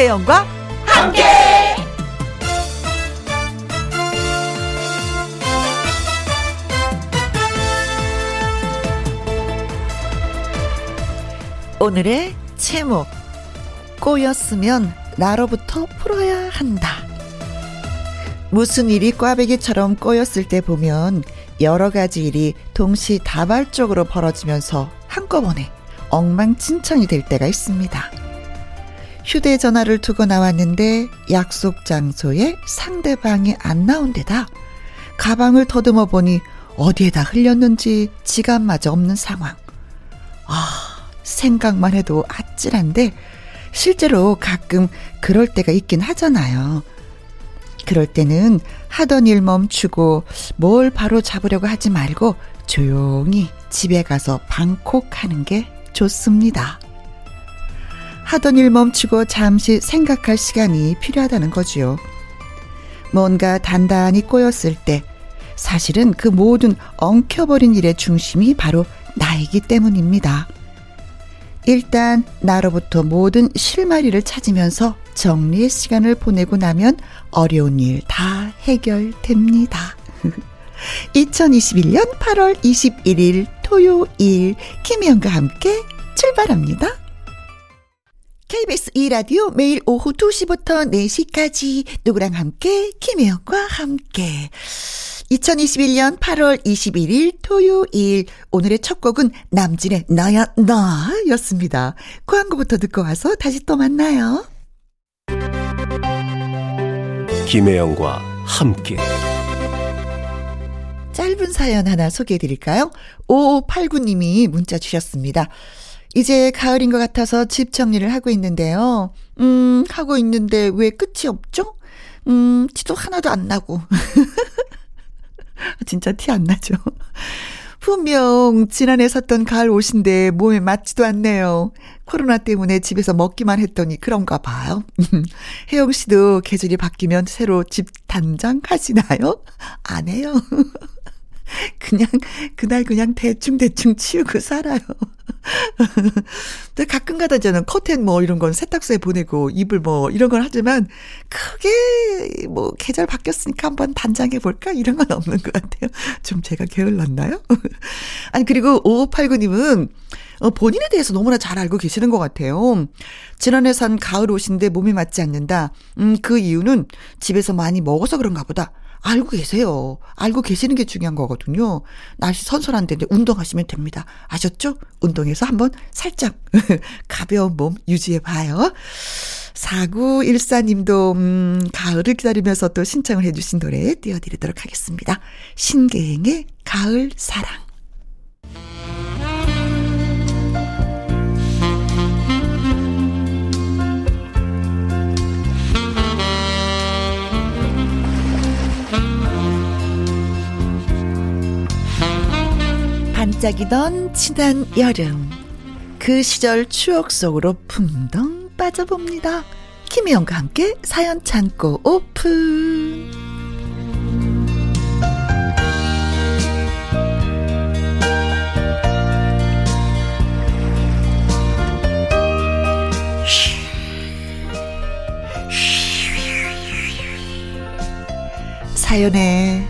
김혜영과 함께. 오늘의 제목 꼬였으면 나로부터 풀어야 한다. 무슨 일이 꽈배기처럼 꼬였을 때 보면 여러 가지 일이 동시다발적으로 벌어지면서 한꺼번에 엉망진창이 될 때가 있습니다. 휴대전화를 두고 나왔는데 약속 장소에 상대방이 안 나온 데다 가방을 더듬어 보니 어디에다 흘렸는지 지갑마저 없는 상황. 아, 생각만 해도 아찔한데 실제로 가끔 그럴 때가 있긴 하잖아요. 그럴 때는 하던 일 멈추고 뭘 바로 잡으려고 하지 말고 조용히 집에 가서 방콕하는 게 좋습니다. 하던 일 멈추고 잠시 생각할 시간이 필요하다는 거지요. 뭔가 단단히 꼬였을 때 사실은 그 모든 엉켜버린 일의 중심이 바로 나이기 때문입니다. 일단 나로부터 모든 실마리를 찾으면서 정리의 시간을 보내고 나면 어려운 일 다 해결됩니다. 2021년 8월 21일 토요일 김혜영과 함께 출발합니다. KBS 2라디오 매일 오후 2시부터 4시까지 누구랑 함께 김혜영과 함께 2021년 8월 21일 토요일 오늘의 첫 곡은 남진의 나야 나였습니다. 광고부터 듣고 와서 다시 또 만나요. 김혜영과 함께 짧은 사연 하나 소개해 드릴까요? 5589님이 문자 주셨습니다. 이제 가을인 것 같아서 집 정리를 하고 있는데요. 음, 하고 있는데 왜 끝이 없죠? 음, 티도 하나도 안 나고. 진짜 티 안 나죠? 분명 지난해 샀던 가을 옷인데 몸에 맞지도 않네요. 코로나 때문에 집에서 먹기만 했더니 그런가 봐요. 혜영 씨도 계절이 바뀌면 새로 집 단장 하시나요? 안 해요. 그냥 그날 그냥 대충 대충 치우고 살아요. 근데 가끔 가다 저는 커튼 뭐 이런 건 세탁소에 보내고 이불 뭐 이런 걸 하지만 크게 뭐 계절 바뀌었으니까 한번 단장해 볼까 이런 건 없는 것 같아요. 좀 제가 게을렀나요? 아니 그리고 5589님은 어, 본인에 대해서 너무나 잘 알고 계시는 것 같아요. 지난해 산 가을 옷인데 몸이 맞지 않는다. 음, 그 이유는 집에서 많이 먹어서 그런가 보다. 알고 계세요. 알고 계시는 게 중요한 거거든요. 날씨 선선한데 운동하시면 됩니다. 아셨죠? 운동해서 한번 살짝 가벼운 몸 유지해 봐요. 4914님도, 음, 가을을 기다리면서 또 신청을 해주신 노래 띄워드리도록 하겠습니다. 신계행의 가을 사랑. 반짝이던 지난 여름 그 시절 추억 속으로 풍덩 빠져봅니다. 김혜영과 함께 사연 창고 오픈 사연에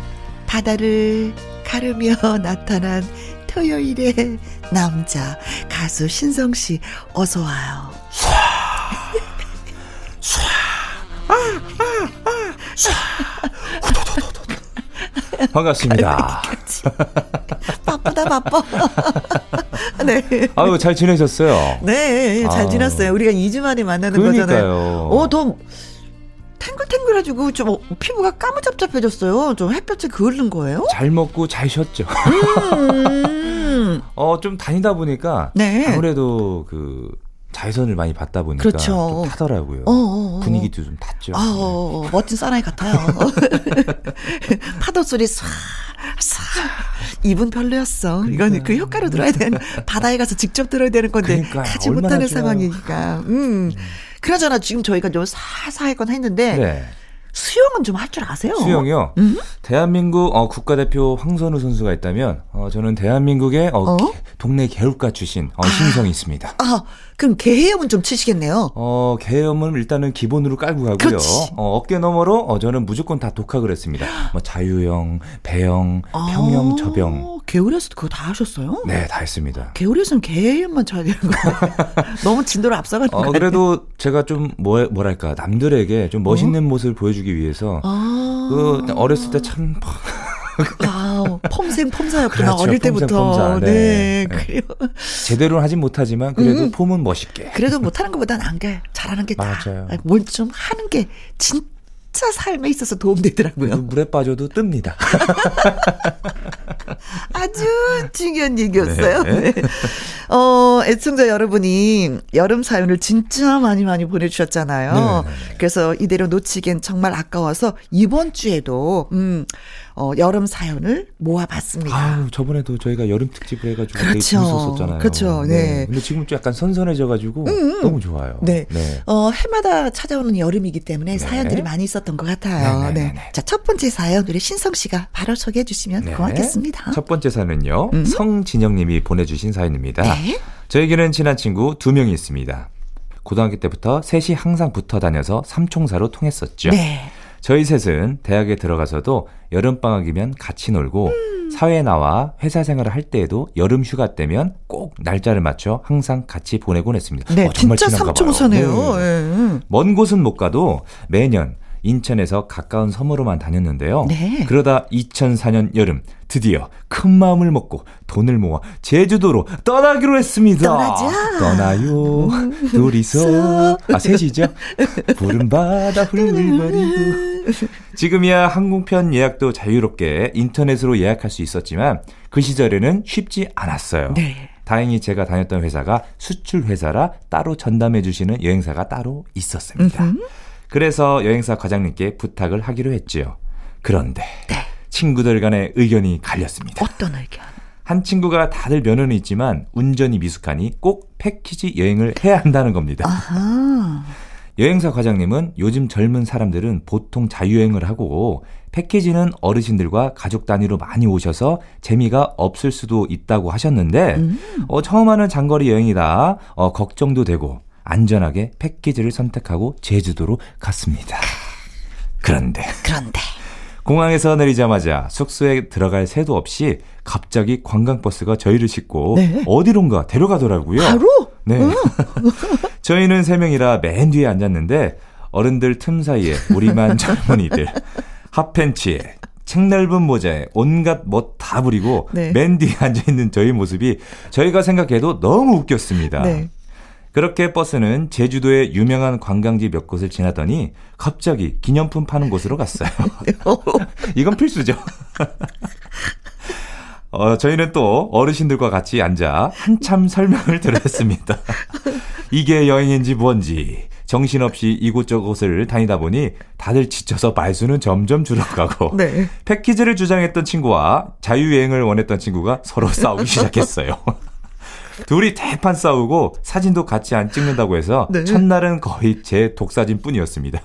바다를 가르며 나타난 토요일에 남자 가수 신성 씨 어서 와요. 반갑습니다. 바쁘다 바빠. 네. 아유 잘 지내셨어요? 네, 잘 아유. 지났어요. 우리가 2주 만에 만나는 그러니까요. 거잖아요. 어, 더 탱글탱글해지고 좀 피부가 까무잡잡해졌어요. 좀 햇볕에 그을른 거예요? 잘 먹고 잘 쉬었죠. 음. 어, 좀 다니다 보니까 네. 아무래도 그 자외선을 많이 받다 보니까 그렇죠. 좀 타더라고요. 어어어. 어, 어. 분위기도 좀 탔죠. 아, 어, 네. 멋진 사나이 같아요. 파도 소리 쏴, 쏴. 이분 별로였어. 그러니까요. 이건 그 효과로 들어야 되는 바다에 가서 직접 들어야 되는 건데 그러니까요. 가지 못하는 좋아요. 상황이니까. 음. 음. 그러잖아 지금 저희가 좀 사사했건 했는데 네. 수영은 좀 할 줄 아세요? 수영이요? 음? 대한민국 어, 국가대표 황선우 선수가 있다면 어, 저는 대한민국의 어, 어? 동네 개울가 출신 어, 신성이 아. 있습니다. 아, 그럼 개헤엄은 좀 치시겠네요. 어, 개헤엄은 일단은 기본으로 깔고 가고요. 어, 어깨 너머로 어, 저는 무조건 다 독학을 했습니다. 뭐 자유형, 배영, 평영, 저병. 개울에서도 그거 다 하셨어요? 네, 다 했습니다. 개울에서는 개헤엄만 쳐야 되는 거 너무 진도를 앞서가는 어, 거예요. 그래도 제가 좀 뭐, 뭐랄까 남들에게 좀 멋있는 어? 모습을 보여주기 위해서 아~ 그 어렸을 때 참 아, 폼생 폼사였구나 그렇죠, 어릴 때부터. 폼사. 네. 네. 그래요. 제대로는 하진 못하지만 그래도 음. 폼은 멋있게. 그래도 못하는 것보다 나은 게 잘하는 게 맞아요. 뭘좀 하는 게 진짜 진짜 삶에 있어서 도움되더라고요. 물에 빠져도 뜹니다. 아주 중요한 얘기였어요. 네. 네. 어, 애청자 여러분이 여름 사연을 진짜 많이 많이 보내주셨잖아요. 네. 네, 네. 그래서 이대로 놓치기엔 정말 아까워서 이번 주에도, 음, 어, 여름 사연을 모아봤습니다. 아유, 저번에도 저희가 여름 특집을 해가지고 그렇죠. 되게 재밌었잖아요. 그렇죠. 네. 네. 근데 지금 좀 약간 선선해져가지고 음, 음. 너무 좋아요. 네. 네. 어, 해마다 찾아오는 여름이기 때문에 네. 사연들이 많이 있었던 것 같아요. 네네네. 네. 자, 첫 번째 사연 우리 신성 씨가 바로 소개해 주시면 네. 고맙겠습니다. 첫 번째 사연은요. 음. 성진영 님이 보내주신 사연입니다. 네. 저에게는 친한 친구 두 명이 있습니다. 고등학교 때부터 셋이 항상 붙어 다녀서 삼총사로 통했었죠. 네. 저희 셋은 대학에 들어가서도 여름방학이면 같이 놀고 음. 사회에 나와 회사 생활을 할 때에도 여름 휴가 때면 꼭 날짜를 맞춰 항상 같이 보내곤 했습니다. 네, 어, 정말 진짜 삼총사네요. 네. 네. 먼 곳은 못 가도 매년 인천에서 가까운 섬으로만 다녔는데요. 네. 그러다 2004년 여름 드디어 큰 마음을 먹고 돈을 모아 제주도로 떠나기로 했습니다. 떠나자. 떠나요. 음. 둘이서 아 셋이죠. 푸른 바다 훌훌거리고 지금이야 항공편 예약도 자유롭게 인터넷으로 예약할 수 있었지만 그 시절에는 쉽지 않았어요. 네. 다행히 제가 다녔던 회사가 수출 회사라 따로 전담해 주시는 여행사가 따로 있었습니다. 음흠. 그래서 여행사 과장님께 부탁을 하기로 했지요. 그런데 네. 친구들 간의 의견이 갈렸습니다. 어떤 의견? 한 친구가 다들 면허는 있지만 운전이 미숙하니 꼭 패키지 여행을 해야 한다는 겁니다. 아하. 여행사 과장님은 요즘 젊은 사람들은 보통 자유여행을 하고 패키지는 어르신들과 가족 단위로 많이 오셔서 재미가 없을 수도 있다고 하셨는데 음. 어, 처음 하는 장거리 여행이다 어, 걱정도 되고 안전하게 패키지를 선택하고 제주도로 갔습니다. 그런데 그런데 공항에서 내리자마자 숙소에 들어갈 새도 없이 갑자기 관광버스가 저희를 싣고 네. 어디론가 데려가더라고요. 바로? 네. 저희는 세 명이라 맨 뒤에 앉았는데 어른들 틈 사이에 우리만 젊은이들 핫팬츠에 책 넓은 모자에 온갖 멋 다 부리고 네. 맨 뒤에 앉아 있는 저희 모습이 저희가 생각해도 너무 웃겼습니다. 네. 그렇게 버스는 제주도의 유명한 관광지 몇 곳을 지나더니 갑자기 기념품 파는 곳으로 갔어요. 이건 필수죠. 어, 저희는 또 어르신들과 같이 앉아 한참 설명을 들었습니다. 이게 여행인지 뭔지 정신없이 이곳저곳을 다니다 보니 다들 지쳐서 말수는 점점 줄어가고 네. 패키지를 주장했던 친구와 자유여행을 원했던 친구가 서로 싸우기 시작했어요. 둘이 대판 싸우고 사진도 같이 안 찍는다고 해서 네. 첫날은 거의 제 독사진 뿐이었습니다.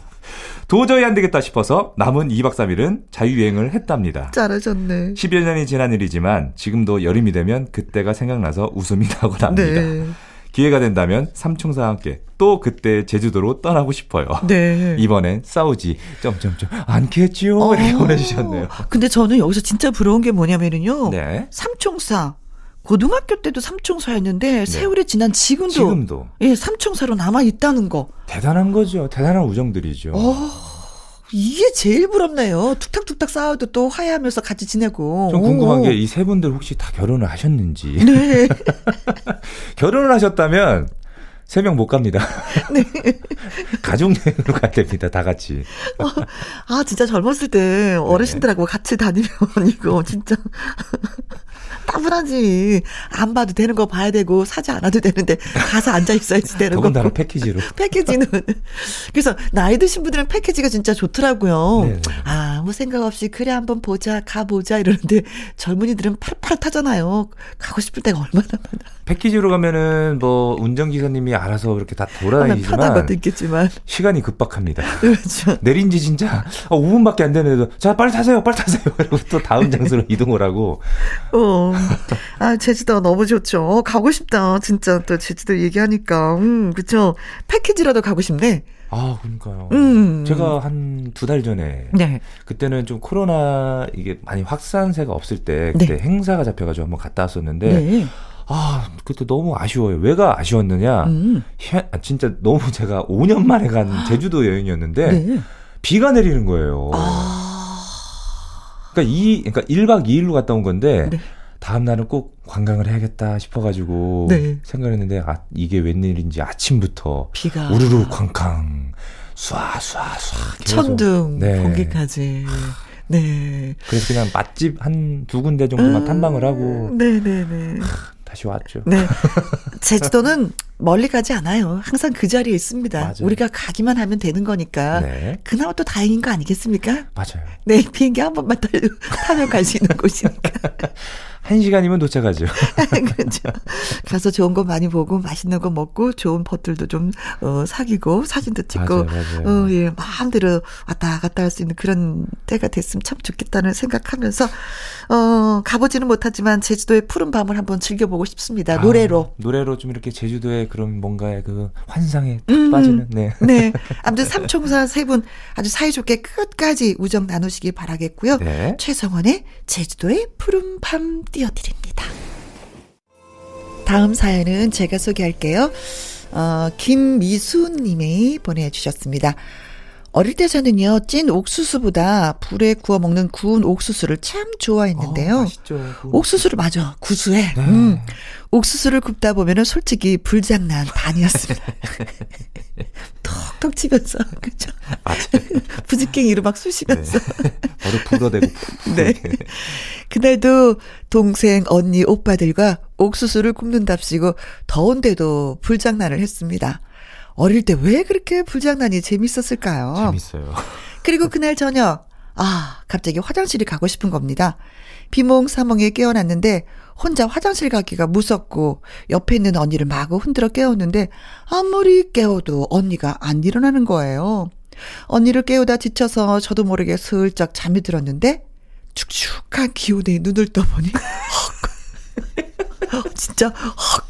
도저히 안 되겠다 싶어서 남은 2박 3일은 자유여행을 했답니다. 잘하셨네. 10여 년이 지난 일이지만 지금도 여름이 되면 그때가 생각나서 웃음이 나곤 합니다. 네. 기회가 된다면 삼총사와 함께 또 그때 제주도로 떠나고 싶어요. 네. 이번엔 싸우지 점점점 않겠지요. 어. 이렇게 보내주셨네요. 근데 저는 여기서 진짜 부러운 게 뭐냐면은요. 네. 삼총사 고등학교 때도 삼총사였는데 네. 세월이 지난 지금도, 지금도 예 삼총사로 남아 있다는 거 대단한 거죠. 대단한 우정들이죠. 어, 이게 제일 부럽네요. 툭탁툭탁 싸워도 또 화해하면서 같이 지내고. 좀 궁금한 게 이 세 분들 혹시 다 결혼을 하셨는지. 네. 결혼을 하셨다면 세명못 갑니다. 네. 가족여행으로 가야 됩니다, 다 같이. 어, 아, 진짜 젊었을 때 어르신들하고 네. 같이 다니면 이거 진짜. 따분하지. 안 봐도 되는 거 봐야 되고 사지 않아도 되는데 가서 앉아 있어야지 되는 거. 더군다나 패키지로. 패키지는. 그래서 나이 드신 분들은 패키지가 진짜 좋더라고요. 네, 네. 아 아무 생각 없이 그래 한번 보자 가보자 이러는데 젊은이들은 팔팔 타잖아요. 가고 싶을 때가 얼마나 많아. 패키지로 가면은 뭐 운전기사님이 알아서 그렇게 다 돌아다니지만 편한 것도 있겠지만 시간이 급박합니다. 그렇죠. 내린 지 진짜 5분밖에 안 되는데도 자 빨리 타세요 빨리 타세요 그리고 또 다음 장소로 이동을 하고 어. 아 제주도 너무 좋죠. 어, 가고 싶다 진짜 또 제주도 얘기하니까 음 그렇죠. 패키지라도 가고 싶네. 아 그러니까요. 음. 제가 한 두 달 전에 네. 그때는 좀 코로나 이게 많이 확산세가 없을 때 그때 네. 행사가 잡혀가지고 한번 갔다 왔었는데 네. 아 그때 너무 아쉬워요. 왜가 아쉬웠느냐? 음. 희- 아, 진짜 너무 제가 5년 만에 간 제주도 여행이었는데 네. 비가 내리는 거예요. 아. 그러니까 이 그러니까 1박 2일로 갔다 온 건데 네. 다음 날은 꼭 관광을 해야겠다 싶어가지고 네. 생각했는데 아 이게 웬일인지 아침부터 비가 우르르 쾅쾅 쏴쏴쏴. 천둥 네. 번개까지. 네. 그래서 그냥 맛집 한 두 군데 정도만 탐방을 하고 네네네. 다시 왔죠. 네. 제주도는 멀리 가지 않아요. 항상 그 자리에 있습니다. 맞아요. 우리가 가기만 하면 되는 거니까. 네 그나마 또 다행인 거 아니겠습니까? 맞아요. 네, 비행기 한 번만 타- 타면 갈 수 있는 곳이니까. 한 시간이면 도착하죠. 그렇죠. 가서 좋은 거 많이 보고 맛있는 거 먹고 좋은 벗들도 좀 어, 사귀고 사진도 찍고 맞아요, 맞아요. 어, 예, 마음대로 왔다 갔다 할 수 있는 그런 때가 됐으면 참 좋겠다는 생각하면서 어, 가보지는 못하지만 제주도의 푸른 밤을 한번 즐겨보고 싶습니다. 노래로. 아, 노래로 좀 이렇게 제주도의 그런 뭔가의 그 환상에 딱 음. 빠지는 네. 네. 아무튼 삼총사 세 분 아주 사이좋게 끝까지 우정 나누시기 바라겠고요. 네. 최성원의 제주도의 푸른 밤 띄워드립니다. 다음 사연은 제가 소개할게요. 어, 김미수님이 보내주셨습니다. 어릴 때 저는요, 찐 옥수수보다 불에 구워 먹는 구운 옥수수를 참 좋아했는데요. 어, 옥수수를 맞아 구수해. 네. 음. 옥수수를 굽다 보면은 솔직히 불장난 반이었습니다. 톡톡 치면서 그죠? 부지깽이로 막 쑤시면서. 바로 불어대고. 네. 그날도 동생, 언니, 오빠들과 옥수수를 굽는답시고 더운데도 불장난을 했습니다. 어릴 때 왜 그렇게 불장난이 재밌었을까요? 재밌어요. 그리고 그날 저녁, 아, 갑자기 화장실이 가고 싶은 겁니다. 비몽사몽에 깨어났는데 혼자 화장실 가기가 무섭고 옆에 있는 언니를 마구 흔들어 깨웠는데 아무리 깨워도 언니가 안 일어나는 거예요. 언니를 깨우다 지쳐서 저도 모르게 슬쩍 잠이 들었는데 축축한 기운에 눈을 떠보니 헉. 진짜 헉.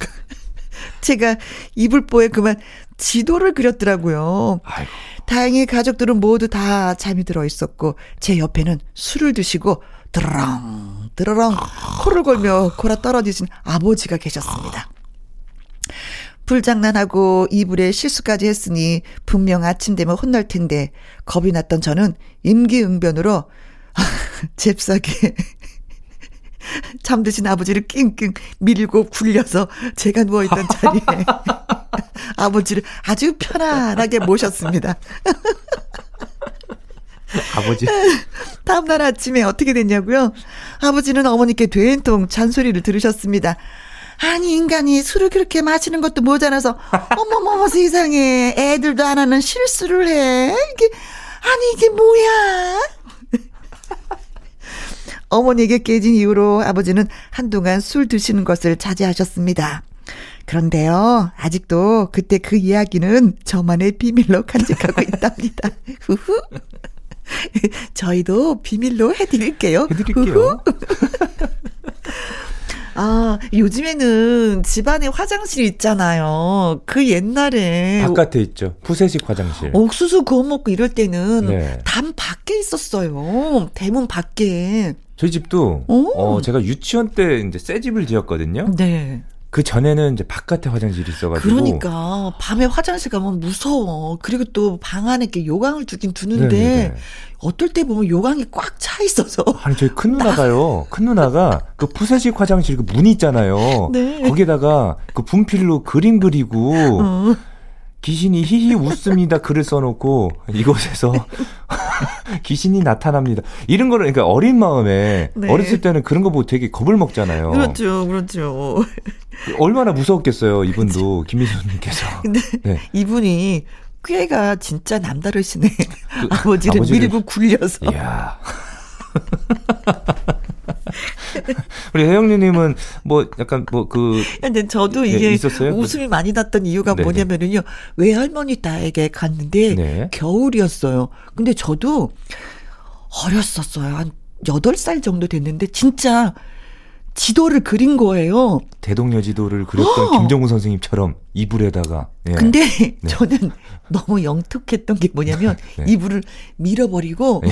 제가 이불보에 그만 지도를 그렸더라고요. 아이고. 다행히 가족들은 모두 다 잠이 들어 있었고 제 옆에는 술을 드시고 드러렁 드러렁 코를 골며 골아 떨어지신 아버지가 계셨습니다. 불장난하고 이불에 실수까지 했으니 분명 아침 되면 혼날 텐데 겁이 났던 저는 임기응변으로 잽싸게 잠드신 아버지를 낑낑 밀고 굴려서 제가 누워있던 자리에 아버지를 아주 편안하게 모셨습니다. 아버지. 다음날 아침에 어떻게 됐냐고요? 아버지는 어머니께 된통 잔소리를 들으셨습니다. 아니 인간이 술을 그렇게 마시는 것도 모자라서 어머머머 세상에 애들도 안 하는 실수를 해 이게 아니 이게 뭐야 어머니에게 깨진 이후로 아버지는 한동안 술 드시는 것을 자제하셨습니다. 그런데요, 아직도 그때 그 이야기는 저만의 비밀로 간직하고 있답니다. 후후. 저희도 비밀로 해드릴게요. 해드릴게요. 아, 요즘에는 집안에 화장실 있잖아요. 그 옛날에 바깥에 있죠. 푸세식 화장실. 옥수수 구워 먹고 이럴 때는 네. 담 밖에 있었어요. 대문 밖에. 저희 집도 오. 어 제가 유치원 때 이제 새 집을 지었거든요. 네. 그 전에는 이제 바깥에 화장실이 있어가지고. 그러니까 밤에 화장실 가면 무서워. 그리고 또 방 안에 이렇게 요강을 두긴 두는데 네네네. 어떨 때 보면 요강이 꽉 차 있어서 아니 저희 큰 누나가요. 큰 누나가 그 푸세식 화장실 그 문 있잖아요. 네. 거기에다가 그 분필로 그림 그리고 어. 귀신이 히히 웃습니다 글을 써놓고 이곳에서 귀신이 나타납니다. 이런 거를 그러니까 어린 마음에 네. 어렸을 때는 그런 거 보고 되게 겁을 먹잖아요. 그렇죠, 그렇죠. 얼마나 무서웠겠어요 이분도 김미수님께서. 근데 네. 이분이 꾀가 진짜 남다르시네. 그, 아버지를, 아버지를 밀고 굴려서. 이야. 우리 혜영님은 뭐 약간 뭐 그. 근데 저도 예, 이게 있었어요? 웃음이 많이 났던 이유가 네네. 뭐냐면은요. 외할머니 딸에게 갔는데 네. 겨울이었어요. 근데 저도 어렸었어요. 한 8살 정도 됐는데 진짜 지도를 그린 거예요. 대동여 지도를 그렸던 어. 김정우 선생님처럼 이불에다가. 예. 근데 네. 저는 너무 영특했던 게 뭐냐면 네. 이불을 밀어버리고 네.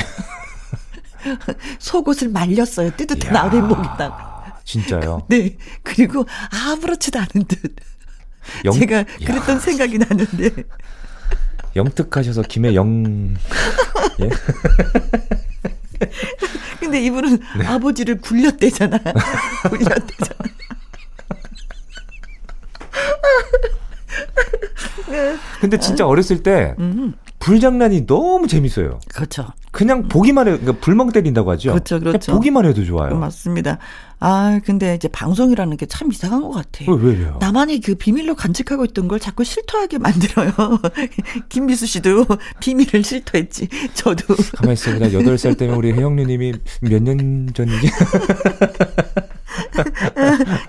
속옷을 말렸어요. 뜨뜻한 아랫목에다가. 진짜요? 네. 그리고 아무렇지도 않은 듯. 영... 제가 그랬던 야. 생각이 나는데. 영특하셔서 김혜영. 예? 근데 이분은 네. 아버지를 굴렸대잖아. 굴렸대잖아. 근데 진짜 어렸을 때 음. 불장난이 너무 재밌어요. 그렇죠. 그냥 보기만 해, 그러니까 불멍 때린다고 하죠. 그렇죠, 그렇죠. 보기만 해도 좋아요. 맞습니다. 아, 근데 이제 방송이라는 게 참 이상한 것 같아. 요 왜, 왜요? 나만이 그 비밀로 간직하고 있던 걸 자꾸 실토하게 만들어요. 김미수 씨도 비밀을 실토했지. 저도. 가만히 있습니다. 8살 때면 우리 혜영누님이 몇 년 전이지?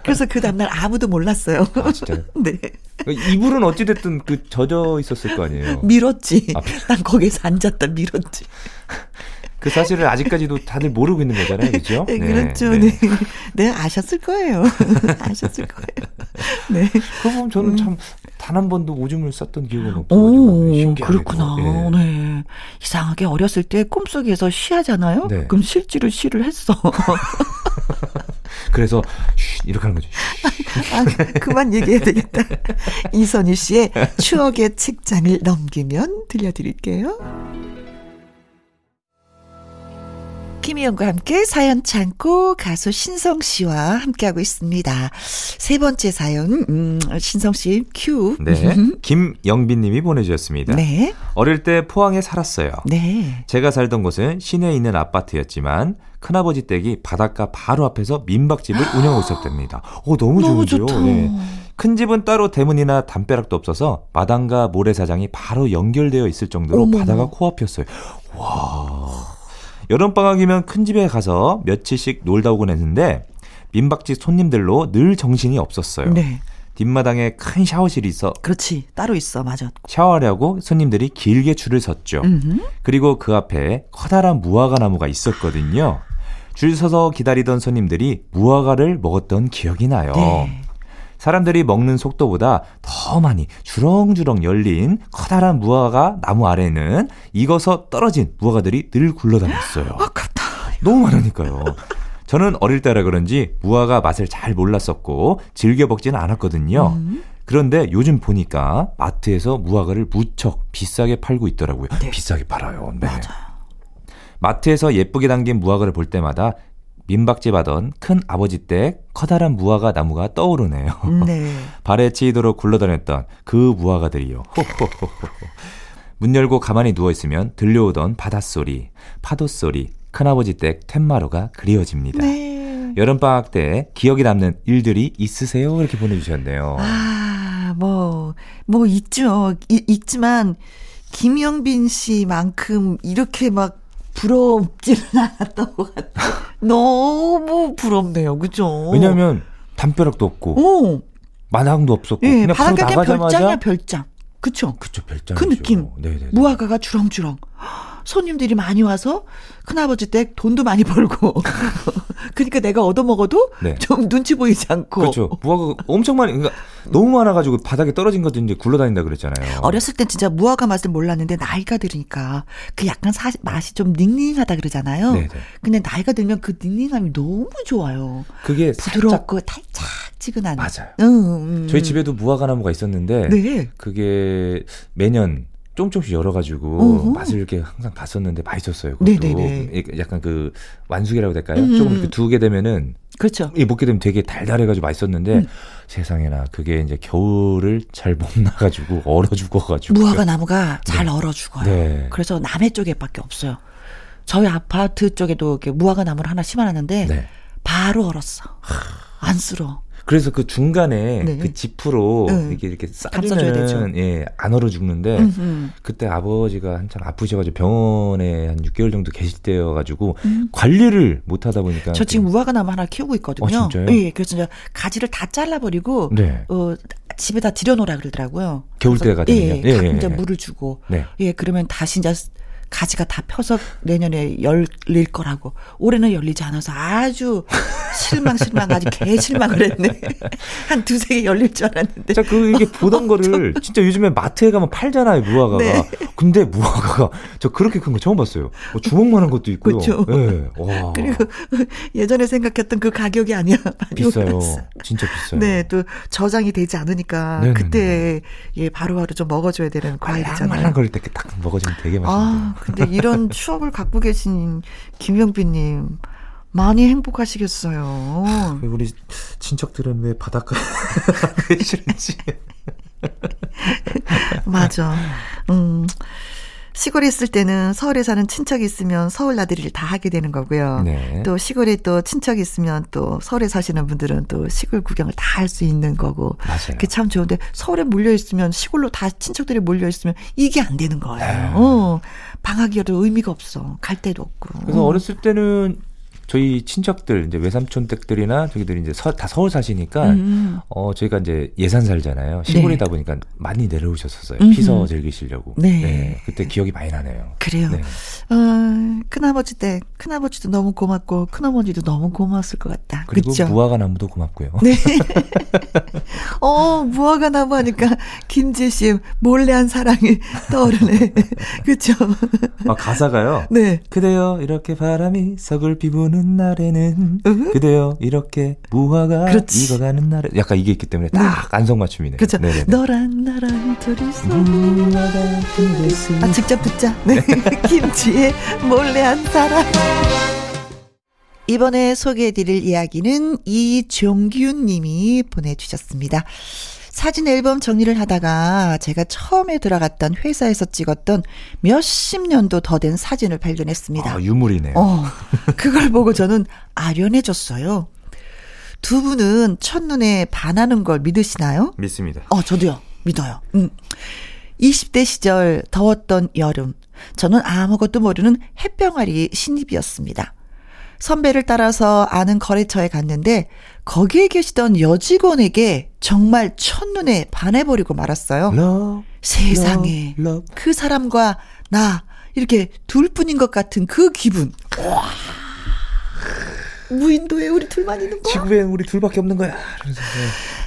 그래서 그 다음날 아무도 몰랐어요. 아, 진짜요? 네. 이불은 어찌됐든 그 젖어 있었을 거 아니에요? 밀었지. 아, 난 거기서 앉았다 밀었지. 그 사실을 아직까지도 다들 모르고 있는 거잖아요. 그죠? 네, 그렇죠. 네. 네. 네. 아셨을 거예요. 아셨을 거예요. 네. 그럼 저는 음. 참단 한 번도 오줌을 쌌던 기억은 없어요. 그렇구나. 네. 네. 이상하게 어렸을 때 꿈속에서 쉬하잖아요. 네. 그럼 실제로 쉬를 했어. 그래서 쉬, 이렇게 하는 거죠. 아, 그만 얘기해야 되겠다. 이선희 씨의 추억의 책장을 넘기면 들려드릴게요. 김희영과 함께 사연 창고 가수 신성 씨와 함께하고 있습니다. 세 번째 사연, 음, 신성 씨 큐. 네. 김영빈 님이 보내주셨습니다. 네. 어릴 때 포항에 살았어요. 네. 제가 살던 곳은 시내에 있는 아파트였지만 큰아버지 댁이 바닷가 바로 앞에서 민박집을 운영하고 있었답니다. 오, 너무, 너무 좋은데요. 좋다. 네. 큰 집은 따로 대문이나 담벼락도 없어서 마당과 모래사장이 바로 연결되어 있을 정도로 어머. 바다가 코앞이었어요. 와. 여름방학이면 큰 집에 가서 며칠씩 놀다 오곤 했는데 민박집 손님들로 늘 정신이 없었어요. 네. 뒷마당에 큰 샤워실이 있어. 그렇지. 따로 있어. 맞아. 샤워하려고 손님들이 길게 줄을 섰죠. 음흠. 그리고 그 앞에 커다란 무화과 나무가 있었거든요. 줄 서서 기다리던 손님들이 무화과를 먹었던 기억이 나요. 네. 사람들이 먹는 속도보다 더 많이 주렁주렁 열린 커다란 무화과 나무 아래는 익어서 떨어진 무화과들이 늘 굴러다녔어요. 아깝다. 너무 많으니까요. 저는 어릴 때라 그런지 무화과 맛을 잘 몰랐었고 즐겨 먹지는 않았거든요. 음. 그런데 요즘 보니까 마트에서 무화과를 무척 비싸게 팔고 있더라고요. 네. 비싸게 팔아요. 네. 맞아요. 마트에서 예쁘게 담긴 무화과를 볼 때마다 민박집 하던 큰 아버지 댁 커다란 무화과 나무가 떠오르네요. 네. 발에 치이도록 굴러다녔던 그 무화과들이요. 문 열고 가만히 누워 있으면 들려오던 바닷소리, 파도 소리, 큰아버지 댁 툇마루가 그리워집니다. 네. 여름 방학 때 기억에 남는 일들이 있으세요? 이렇게 보내주셨네요. 아, 뭐, 뭐 있죠. 이, 있지만, 김영빈 씨만큼 이렇게 막 부럽지는 않았던 것 같아요. 너무 부럽네요. 그죠? 왜냐면 담벼락도 없고 오. 마당도 없었고 네, 그냥 바닷가 별장이야 별장. 그쵸? 그쵸 별장. 그 느낌. 네네 무화과가 주렁주렁. 손님들이 많이 와서 큰아버지 댁 돈도 많이 벌고 그러니까 내가 얻어먹어도 네. 좀 눈치 보이지 않고 그렇죠 무화과 엄청 많이 그러니까 너무 많아가지고 바닥에 떨어진 것도 이제 굴러다닌다 그랬잖아요 어렸을 땐 진짜 무화과 맛을 몰랐는데 나이가 들으니까 그 약간 사, 맛이 좀 닝닝하다 그러잖아요 네네. 근데 나이가 들면 그 닝닝함이 너무 좋아요 그게 부드럽고 달짝지근한 맞아요 음, 음. 저희 집에도 무화과 나무가 있었는데 네. 그게 매년 조금씩 열어가지고 어허. 맛을 이렇게 항상 봤었는데 맛있었어요. 그것도 네네네. 약간 그 완숙이라고 될까요? 음. 조금 그 두게 되면은 그렇죠. 이 먹게 되면 되게 달달해가지고 맛있었는데 음. 세상에나 그게 이제 겨울을 잘 못 나가지고 얼어 죽어가지고 무화과 나무가 잘 네. 얼어 죽어요. 네. 그래서 남해 쪽에밖에 없어요. 저희 아파트 쪽에도 이렇게 무화과 나무를 하나 심어놨는데 네. 바로 얼었어. 안쓰러. 그래서 그 중간에 네. 그 지프로 네. 이렇게 이렇게. 싸주면은 예, 안 얼어 죽는데 음, 음. 그때 아버지가 한참 아프셔가지고 병원에 한 6개월 정도 계실 때여가지고 음. 관리를 못 하다 보니까 저 지금 무화과나무 하나 키우고 있거든요. 어, 진짜요? 예, 그래서 이제 가지를 다 잘라버리고 네 어, 집에다 들여놓으라 그러더라고요. 겨울 때가 되면요? 예, 예, 가끔 예, 이제 예. 물을 주고 네. 예, 그러면 다시 이제 가지가 다 펴서 내년에 열릴 거라고. 올해는 열리지 않아서 아주 실망, 실망, 아주 개 실망을 했네. 한 두세 개 열릴 줄 알았는데. 자, 그, 이게 보던 거를, 진짜 요즘에 마트에 가면 팔잖아요, 무화과가. 네. 근데 무화과가, 저 그렇게 큰 거 처음 봤어요. 뭐 주먹만한 것도 있고요. 예. 와. 그리고 예전에 생각했던 그 가격이 아니야. 비싸요. 진짜 비싸요. 네, 또 저장이 되지 않으니까 네네네. 그때 예 바로바로 좀 먹어줘야 되는 과일이잖아요. 말랑말랑 거릴 때 딱 먹어주면 되게 맛있는데. 아, 근데 이런 추억을 갖고 계신 김영빈님 많이 행복하시겠어요. 우리 친척들은 왜 바닷가에 계시는지. 맞아. 음. 시골에 있을 때는 서울에 사는 친척이 있으면 서울 나들이를 다 하게 되는 거고요. 네. 또 시골에 또 친척이 있으면 또 서울에 사시는 분들은 또 시골 구경을 다 할 수 있는 거고. 맞아요. 그게 참 좋은데 서울에 몰려 있으면 시골로 다 친척들이 몰려 있으면 이게 안 되는 거예요. 네. 어. 방학이어도 의미가 없어. 갈 데도 없고. 그래서 음. 어렸을 때는 저희 친척들, 이제 외삼촌 댁들이나 저기들이 이제 서, 다 서울 사시니까, 음. 어, 저희가 이제 예산 살잖아요. 시골이다 보니까 많이 내려오셨었어요. 음흠. 피서 즐기시려고. 네. 그때 기억이 많이 나네요. 그래요. 네. 어, 큰아버지 때 큰아버지도 너무 고맙고 큰어머니도 너무 고마웠을 것 같다. 그리고 그죠? 무화과 나무도 고맙고요. 네. 어, 무화과 나무 하니까 김지혜 씨의 몰래 한 사랑이 떠오르네. 그쵸? 아, 가사가요. 네. 그대여 이렇게 바람이 서글피 부는 날에는 으흠. 그대여 이렇게 무화가 그렇지. 익어가는 날에 약간 이게 있기 때문에 딱 안성맞춤이네요. 그쵸? 네네네. 너랑 나랑 둘이서. 무화과 그대스 아, 직접 듣자. 네. 김지혜 몰래 한 사랑. 이번에 소개해드릴 이야기는 이종균 님이 보내주셨습니다. 사진 앨범 정리를 하다가 제가 처음에 들어갔던 회사에서 찍었던 몇십 년도 더 된 사진을 발견했습니다. 아, 유물이네요. 어, 그걸 보고 저는 아련해졌어요. 두 분은 첫눈에 반하는 걸 믿으시나요? 믿습니다. 어, 저도요. 믿어요. 음. 20대 시절 더웠던 여름. 저는 아무것도 모르는 햇병아리 신입이었습니다. 선배를 따라서 아는 거래처에 갔는데 거기에 계시던 여직원에게 정말 첫눈에 반해버리고 말았어요. 세상에. 그 사람과 나 이렇게 둘뿐인 것 같은 그 기분. 와. 무인도에 우리 둘만 있는 거야? 지구엔 우리 둘밖에 없는 거야. 네.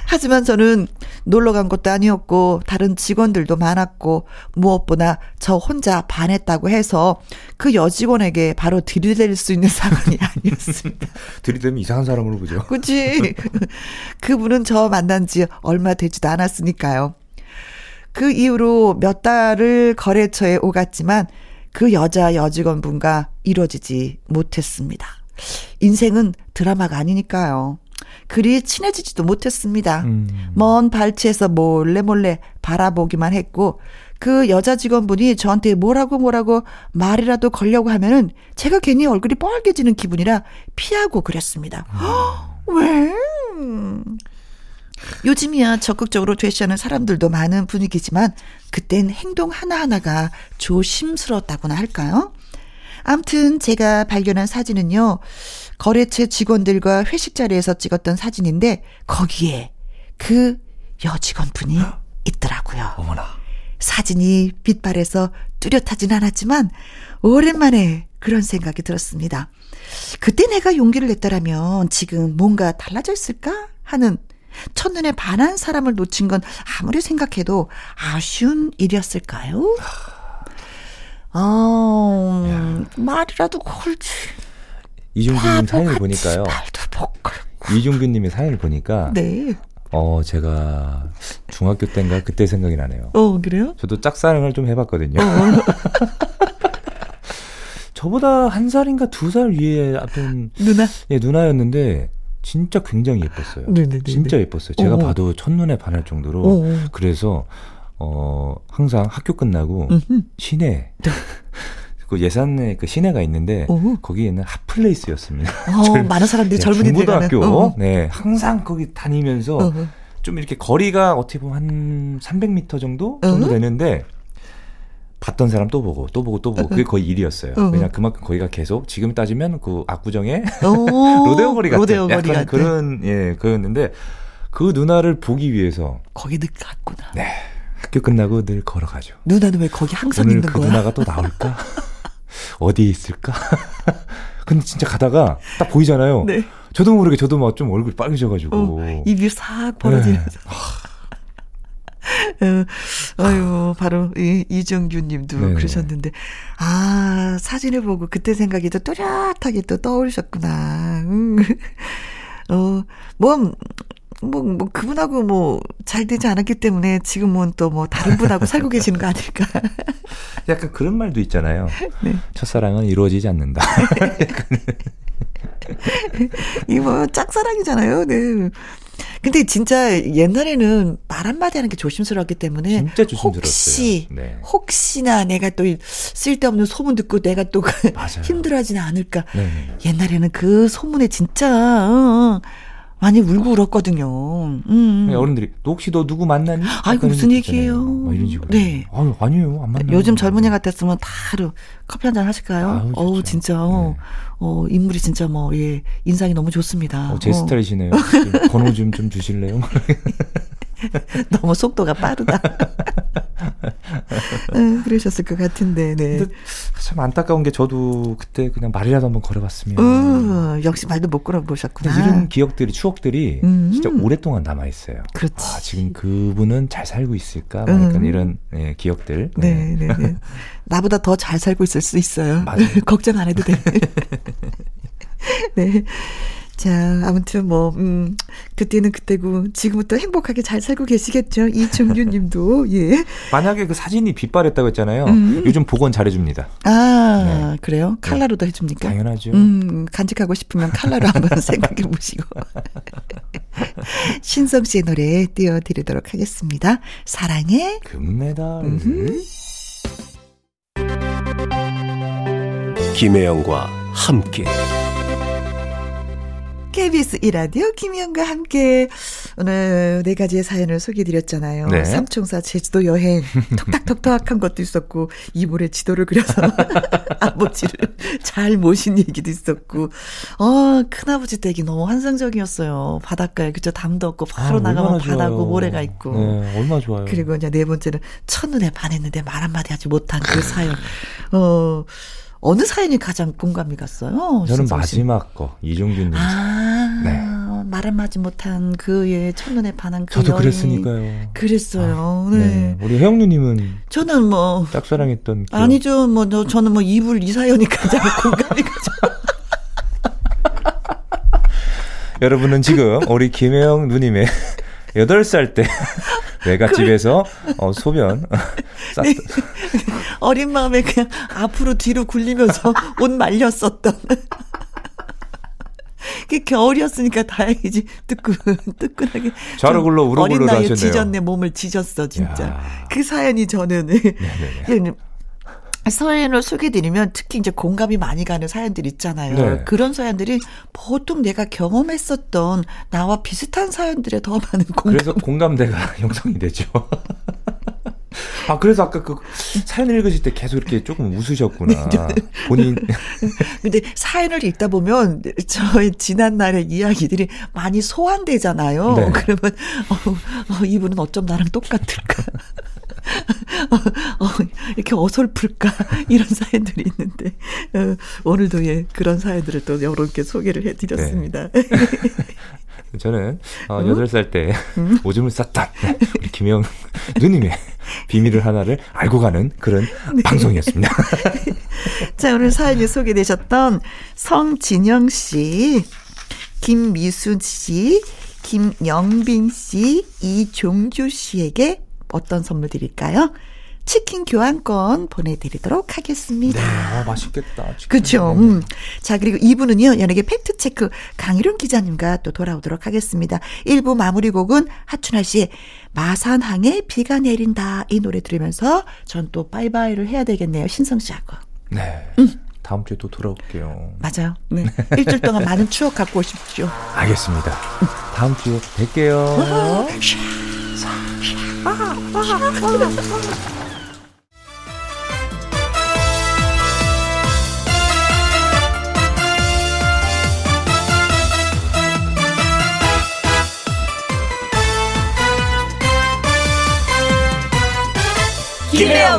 하지만 저는 놀러 간 것도 아니었고 다른 직원들도 많았고 무엇보다 저 혼자 반했다고 해서 그 여직원에게 바로 들이댈 수 있는 상황이 아니었습니다. 들이대면 이상한 사람으로 보죠. 그치? 그분은 저 만난 지 얼마 되지도 않았으니까요. 그 이후로 몇 달을 거래처에 오갔지만 그 여자 여직원분과 이루어지지 못했습니다. 인생은 드라마가 아니니까요. 그리 친해지지도 못했습니다. 음. 먼 발치에서 몰래 몰래 바라보기만 했고 그 여자 직원분이 저한테 뭐라고 뭐라고 말이라도 걸려고 하면은 제가 괜히 얼굴이 뻘개지는 기분이라 피하고 그랬습니다. 헉, 왜? 요즘이야 적극적으로 대시하는 사람들도 많은 분위기지만 그땐 행동 하나하나가 조심스러웠다고나 할까요? 암튼 제가 발견한 사진은요. 거래처 직원들과 회식 자리에서 찍었던 사진인데 거기에 그 여직원분이 있더라고요. 어머나. 사진이 빛발에서 뚜렷하진 않았지만 오랜만에 그런 생각이 들었습니다. 그때 내가 용기를 냈더라면 지금 뭔가 달라졌을까 하는 첫눈에 반한 사람을 놓친 건 아무리 생각해도 아쉬운 일이었을까요? 어, 말이라도 걸지. 이중규님 사연을 보니까요. 이중규님의 사연을 보니까 네. 어 제가 중학교 때인가 그때 생각이 나네요. 어, 그래요? 저도 짝사랑을 좀 해봤거든요. 저보다 한 살인가 두 살 위에 어떤 누나? 예, 누나였는데 진짜 굉장히 예뻤어요. 네네네. 진짜 예뻤어요. 제가 어. 봐도 첫눈에 반할 정도로 어. 그래서 어 항상 학교 끝나고 음흠. 시내 그 예산에 그 시내가 있는데 오. 거기에는 핫플레이스였습니다. 어, 많은 사람들이 네, 젊은이들 중고등학교. 어. 네 항상 거기 다니면서 어, 어. 좀 이렇게 거리가 어떻게 보면 한 300m 정도 정도 어? 되는데 봤던 사람 또 보고 또 보고 또 보고 그게 거의 일이었어요. 어. 왜냐 그만큼 거기가 계속 지금 따지면 그 압구정의 어, 로데오 거리 같은 로데오 거리 약간 같은. 그런 예 그였는데 그 누나를 보기 위해서 거기 늘 갔구나. 네 학교 끝나고 늘 걸어가죠. 누나는 왜 거기 항상 오늘 있는 그 거야? 누나가 또 나올까? 어디에 있을까? 근데 진짜 가다가 딱 보이잖아요. 네. 저도 모르게 저도 막 좀 얼굴이 빨개져가지고. 어, 입이 싹 벌어지면서. 어, 아유, 바로 이, 이정규 님도 네네. 그러셨는데, 아, 사진을 보고 그때 생각이 또 또렷하게 또 떠오르셨구나. 음. 어, 뭐, 뭐, 뭐, 그분하고 뭐, 잘 되지 않았기 때문에 지금은 또 뭐, 다른 분하고 살고 계시는 거 아닐까. 약간 그런 말도 있잖아요. 네. 첫사랑은 이루어지지 않는다. 이거 뭐, 짝사랑이잖아요. 네. 근데 진짜 옛날에는 말 한마디 하는 게 조심스러웠기 때문에. 진짜 조심스러웠어요. 혹시, 네. 혹시나 내가 또 쓸데없는 소문 듣고 내가 또 맞아요. 힘들어하지는 않을까. 네. 옛날에는 그 소문에 진짜, 어, 어, 많이 울고 울었거든요. 음, 음. 어른들이 너 혹시 너 누구 만났니? 아이고, 무슨 얘기예요? 막 이런 식으로. 네. 아유, 아니에요. 안 만나요. 요즘 젊은이 같았으면 다로 커피 한 잔 하실까요? 아유, 어우. 진짜, 어, 네. 어, 인물이 진짜 뭐, 예, 인상이 너무 좋습니다. 어, 제 어, 스타일이시네요. 혹시 번호 좀, 좀 주실래요? 너무 속도가 빠르다. 응, 그러셨을 것 같은데, 네. 참 안타까운 게 저도 그때 그냥 말이라도 한번 걸어봤으면. 어, 역시 말도 못 걸어보셨구나. 이런 기억들이 추억들이 음. 진짜 오랫동안 남아 있어요. 그렇지. 아, 지금 그분은 잘 살고 있을까? 막 음. 약간 이런 예, 기억들. 네, 네, 네. 나보다 더 잘 살고 있을 수 있어요. 맞아요. 걱정 안 해도 돼. 네. 자, 아무튼 뭐, 음, 그때는 그때고, 지금부터 행복하게 잘 살고 계시겠죠. 이종규 님도, 예. 만약에 그 사진이 빛발했다고 했잖아요. 음. 요즘 복원 잘해줍니다. 아, 그래요? 칼라로도 해줍니까? 당연하죠. 음, 간직하고 싶으면 칼라로 한번 생각해 보시고. 신성 씨의 노래 띄워드리도록 하겠습니다. 사랑해. 금메달. 음흠. 김혜영과 함께 KBS 이라디오 김희영과 함께 오늘 네 가지의 사연을 소개해드렸잖아요. 네. 삼총사 제주도 여행 톡탁톡탁한 것도 있었고 이불에 지도를 그려서 아버지를 잘 모신 얘기도 있었고 어 큰아버지 댁이 너무 환상적이었어요. 바닷가에 그저 담도 없고 바로 아, 나가면 바다고. 모래가 있고 네, 얼마나 좋아요. 그리고 이제 네 번째는 첫눈에 반했는데 말 한마디 하지 못한 그 사연. 어 어느 사연이 가장 공감이 갔어요? 저는? 마지막 거 이종균님. 아, 네. 말 한마디 못한 그의 첫눈에 반한 그 저도 여인. 그랬으니까요. 그랬어요. 아, 네. 우리 혜영 누님은 저는 뭐 짝사랑했던 기억. 아니죠. 뭐 저, 저는 뭐 이불 이 사연이 가장 공감이 가죠. 여러분은 지금 우리 김혜영 누님의 8살 때 외갓집에서 어, 소변 쌌 네. 어린 마음에 그냥 앞으로 뒤로 굴리면서 옷 말렸었던. 그 겨울이었으니까 다행이지 뜨끈 뜨끈하게 굴러 우로 어린 나이에. 지졌네 몸을 지졌어 진짜 야. 그 사연이 저는 사연을 소개드리면 특히 이제 공감이 많이 가는 사연들 있잖아요. 네. 그런 사연들이 보통 내가 경험했었던 나와 비슷한 사연들에 더 많은 공감. 그래서 공감대가 형성이 되죠. 아 그래서 아까 그 사연 읽으실 때 계속 이렇게 조금 웃으셨구나. 본인 근데 사연을 읽다 보면 저의 지난 날의 이야기들이 많이 소환되잖아요. 네. 그러면 어, 어, 이분은 어쩜 나랑 똑같을까? 어, 어, 이렇게 어설플까? 이런 사연들이 있는데 어, 오늘도 예 그런 사연들을 또 여러 개 소개를 해드렸습니다. 네. 저는 어, 8살 때 오줌을 쌌던 우리 김영 누님의 비밀을 하나를 알고 가는 그런 방송이었습니다. 자, 오늘 사연이 소개되셨던 성진영 씨, 김미순 씨, 김영빈 씨, 이종주 씨에게 어떤 선물 드릴까요? 치킨 교환권 보내드리도록 하겠습니다. 아, 맛있겠다. 치킨. 그렇죠. 음. 자, 그리고 2부는요, 연예계 팩트 체크 강희룡 기자님과 또 돌아오도록 하겠습니다. 1부 마무리 곡은 하춘아 씨의 마산항에 비가 내린다 이 노래 들으면서 전 또 빠이바이를 해야 되겠네요. 신성 씨하고. 네. 다음 주에 또 돌아올게요. 맞아요. 네. 일주일 동안 많은 추억 갖고 오십시오. 알겠습니다. 다음 주에 뵐게요.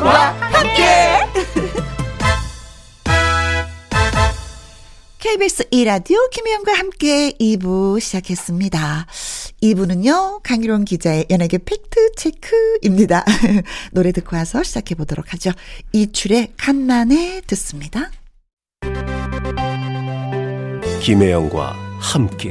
김혜영과 함께. KBS 2라디오 김혜영과 함께 2부 시작했습니다. 2부는요, 강희롱 기자의 연예계 팩트 체크입니다. 노래 듣고 와서 시작해 보도록 하죠. 이출의 간만에 듣습니다. 김혜영과 함께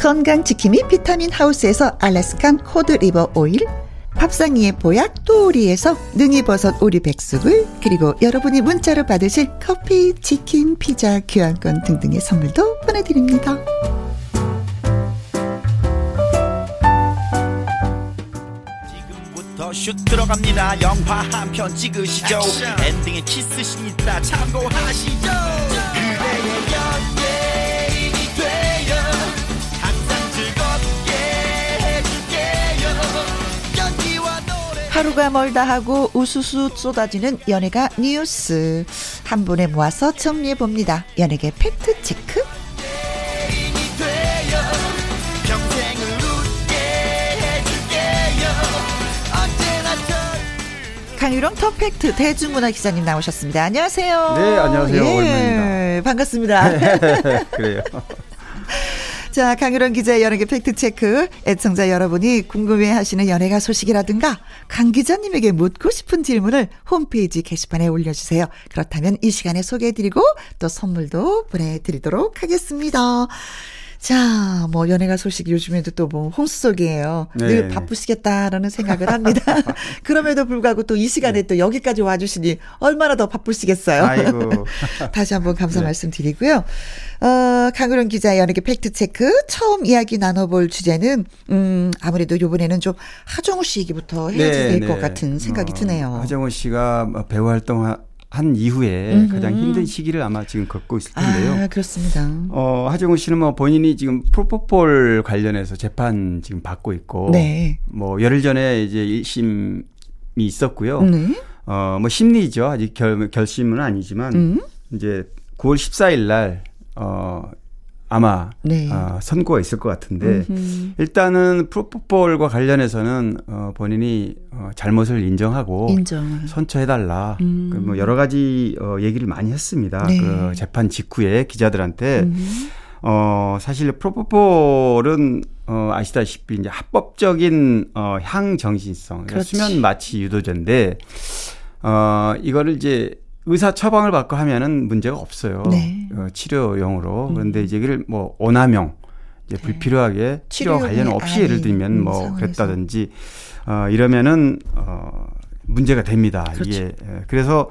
건강지킴이 비타민 하우스에서 Alaskan cod liver oil 밥상 위의 보약 또우리에서 능이버섯 오리 백숙을 그리고 여러분이 문자로 받으실 커피, 치킨, 피자, 교환권 등등의 선물도 보내드립니다. 지금부터 슛 들어갑니다. 영화 한 편 찍으시죠. 엔딩에 키스신 있다 참고하시죠 하루가 멀다 하고 우수수 쏟아지는 연예가 뉴스 한 번에 모아서 정리해 봅니다. 연예계 팩트 체크. 강유령 터팩트 대중문화 기자님 나오셨습니다. 안녕하세요. 네, 안녕하세요. 예. 반갑습니다. 그래요. 자, 강유령 기자의 연예계 팩트체크. 애청자 여러분이 궁금해 하시는 연예가 소식이라든가 강 기자님에게 묻고 싶은 질문을 홈페이지 게시판에 올려주세요. 그렇다면 이 시간에 소개해드리고 또 선물도 보내드리도록 하겠습니다. 자, 뭐 연예가 소식 요즘에도 또 뭐 홍수속이에요. 네. 늘 바쁘시겠다라는 생각을 합니다. 그럼에도 불구하고 또 이 시간에 또 여기까지 와주시니 얼마나 더 바쁘시겠어요. 아이고. 다시 한번 감사 네. 말씀드리고요. 어, 강으론 기자의 연예계 팩트 체크 처음 이야기 나눠볼 주제는, 음, 아무래도 요번에는 좀 하정우 씨 얘기부터 해야 될 것 같은 생각이 어, 드네요. 하정우 씨가 뭐 배우 활동 한 이후에 음흠. 가장 힘든 시기를 아마 지금 겪고 있을 텐데요. 아, 그렇습니다. 어, 하정우 씨는 뭐 본인이 지금 프로포폴 관련해서 재판 지금 받고 있고 네. 뭐 열흘 전에 이제 1심이 있었고요. 네. 어, 뭐 심리죠. 아직 결, 결심은 아니지만 음. 이제 9월 14일 날 어, 아마 네. 어, 선고가 있을 것 같은데 음흠. 일단은 프로포폴과 관련해서는 어, 본인이 어, 잘못을 인정하고 인정. 선처해달라. 음. 그뭐 여러 가지 어, 얘기를 많이 했습니다. 네. 그 재판 직후에 기자들한테 음. 어, 사실 프로포폴은 어, 아시다시피 이제 합법적인 어, 향정신성 그러니까. 수면 마취 유도제인데 어, 이거를 이제 의사 처방을 받고 하면은 문제가 없어요. 네. 어, 치료용으로. 그런데 음. 이제 이걸 뭐 오남용 이제 네. 불필요하게 치료 관련 없이 예를 들면 뭐 상황에서. 그랬다든지 어, 이러면은 어, 문제가 됩니다. 그렇죠. 이게 예, 그래서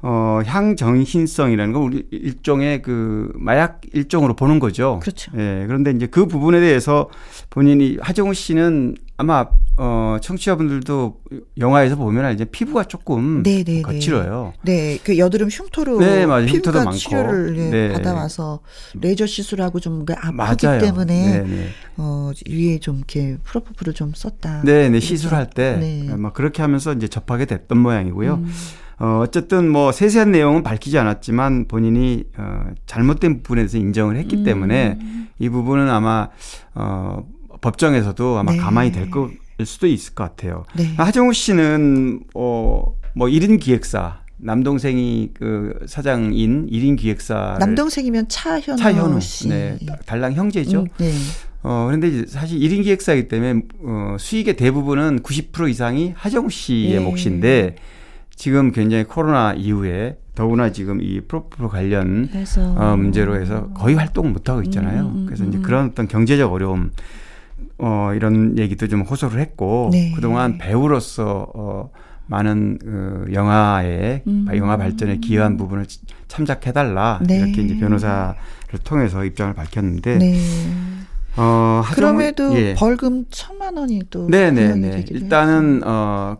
어, 향정신성이라는 건 우리 일종의 그 마약 일종으로 보는 거죠. 그렇죠. 예, 그런데 이제 그 부분에 대해서 본인이 하정우 씨는 아마 어 청취자분들도 영화에서 보면 이제 피부가 조금 네, 네, 네. 거칠어요. 네, 그 여드름 흉터로 네, 맞아요. 피부가 흉터도 많고. 치료를 예, 네. 받아와서 레이저 시술하고 좀그 아프기 맞아요. 때문에 네, 네. 어 위에 좀 이렇게 프로포프를 좀 썼다. 네, 네. 시술할 때, 네. 막 그렇게 하면서 이제 접하게 됐던 모양이고요. 음. 어, 어쨌든 뭐 세세한 내용은 밝히지 않았지만 본인이 어, 잘못된 부분에 대해서 인정을 했기 음. 때문에 이 부분은 아마 어, 법정에서도 아마 네. 가만히 될 거, 수도 있을 것 같아요. 네. 하정우 씨는 어, 뭐 1인 기획사 남동생이 그 사장인 1인 기획사 남동생이면 차현우, 차현우 씨. 네, 달랑 형제죠. 음, 네. 어, 그런데 사실 1인 기획사이기 때문에, 어, 수익의 대부분은 90% 이상이 하정우 씨의 예. 몫인데, 지금 굉장히 코로나 이후에 더구나 지금 이 프로포 관련 그래서 어, 문제로 해서 거의 활동을 못하고 있잖아요. 음, 음, 그래서 이제 음. 그런 어떤 경제적 어려움, 어, 이런 얘기도 좀 호소를 했고, 네. 그동안 배우로서, 어, 많은 그 영화에 음. 영화 발전에 기여한 부분을 참작해달라 네. 이렇게 이제 변호사를 통해서 입장을 밝혔는데 네. 어, 하정우- 그럼에도 예. 벌금 천만 원이 또 네네네. 구형이 되기도 일단은 어,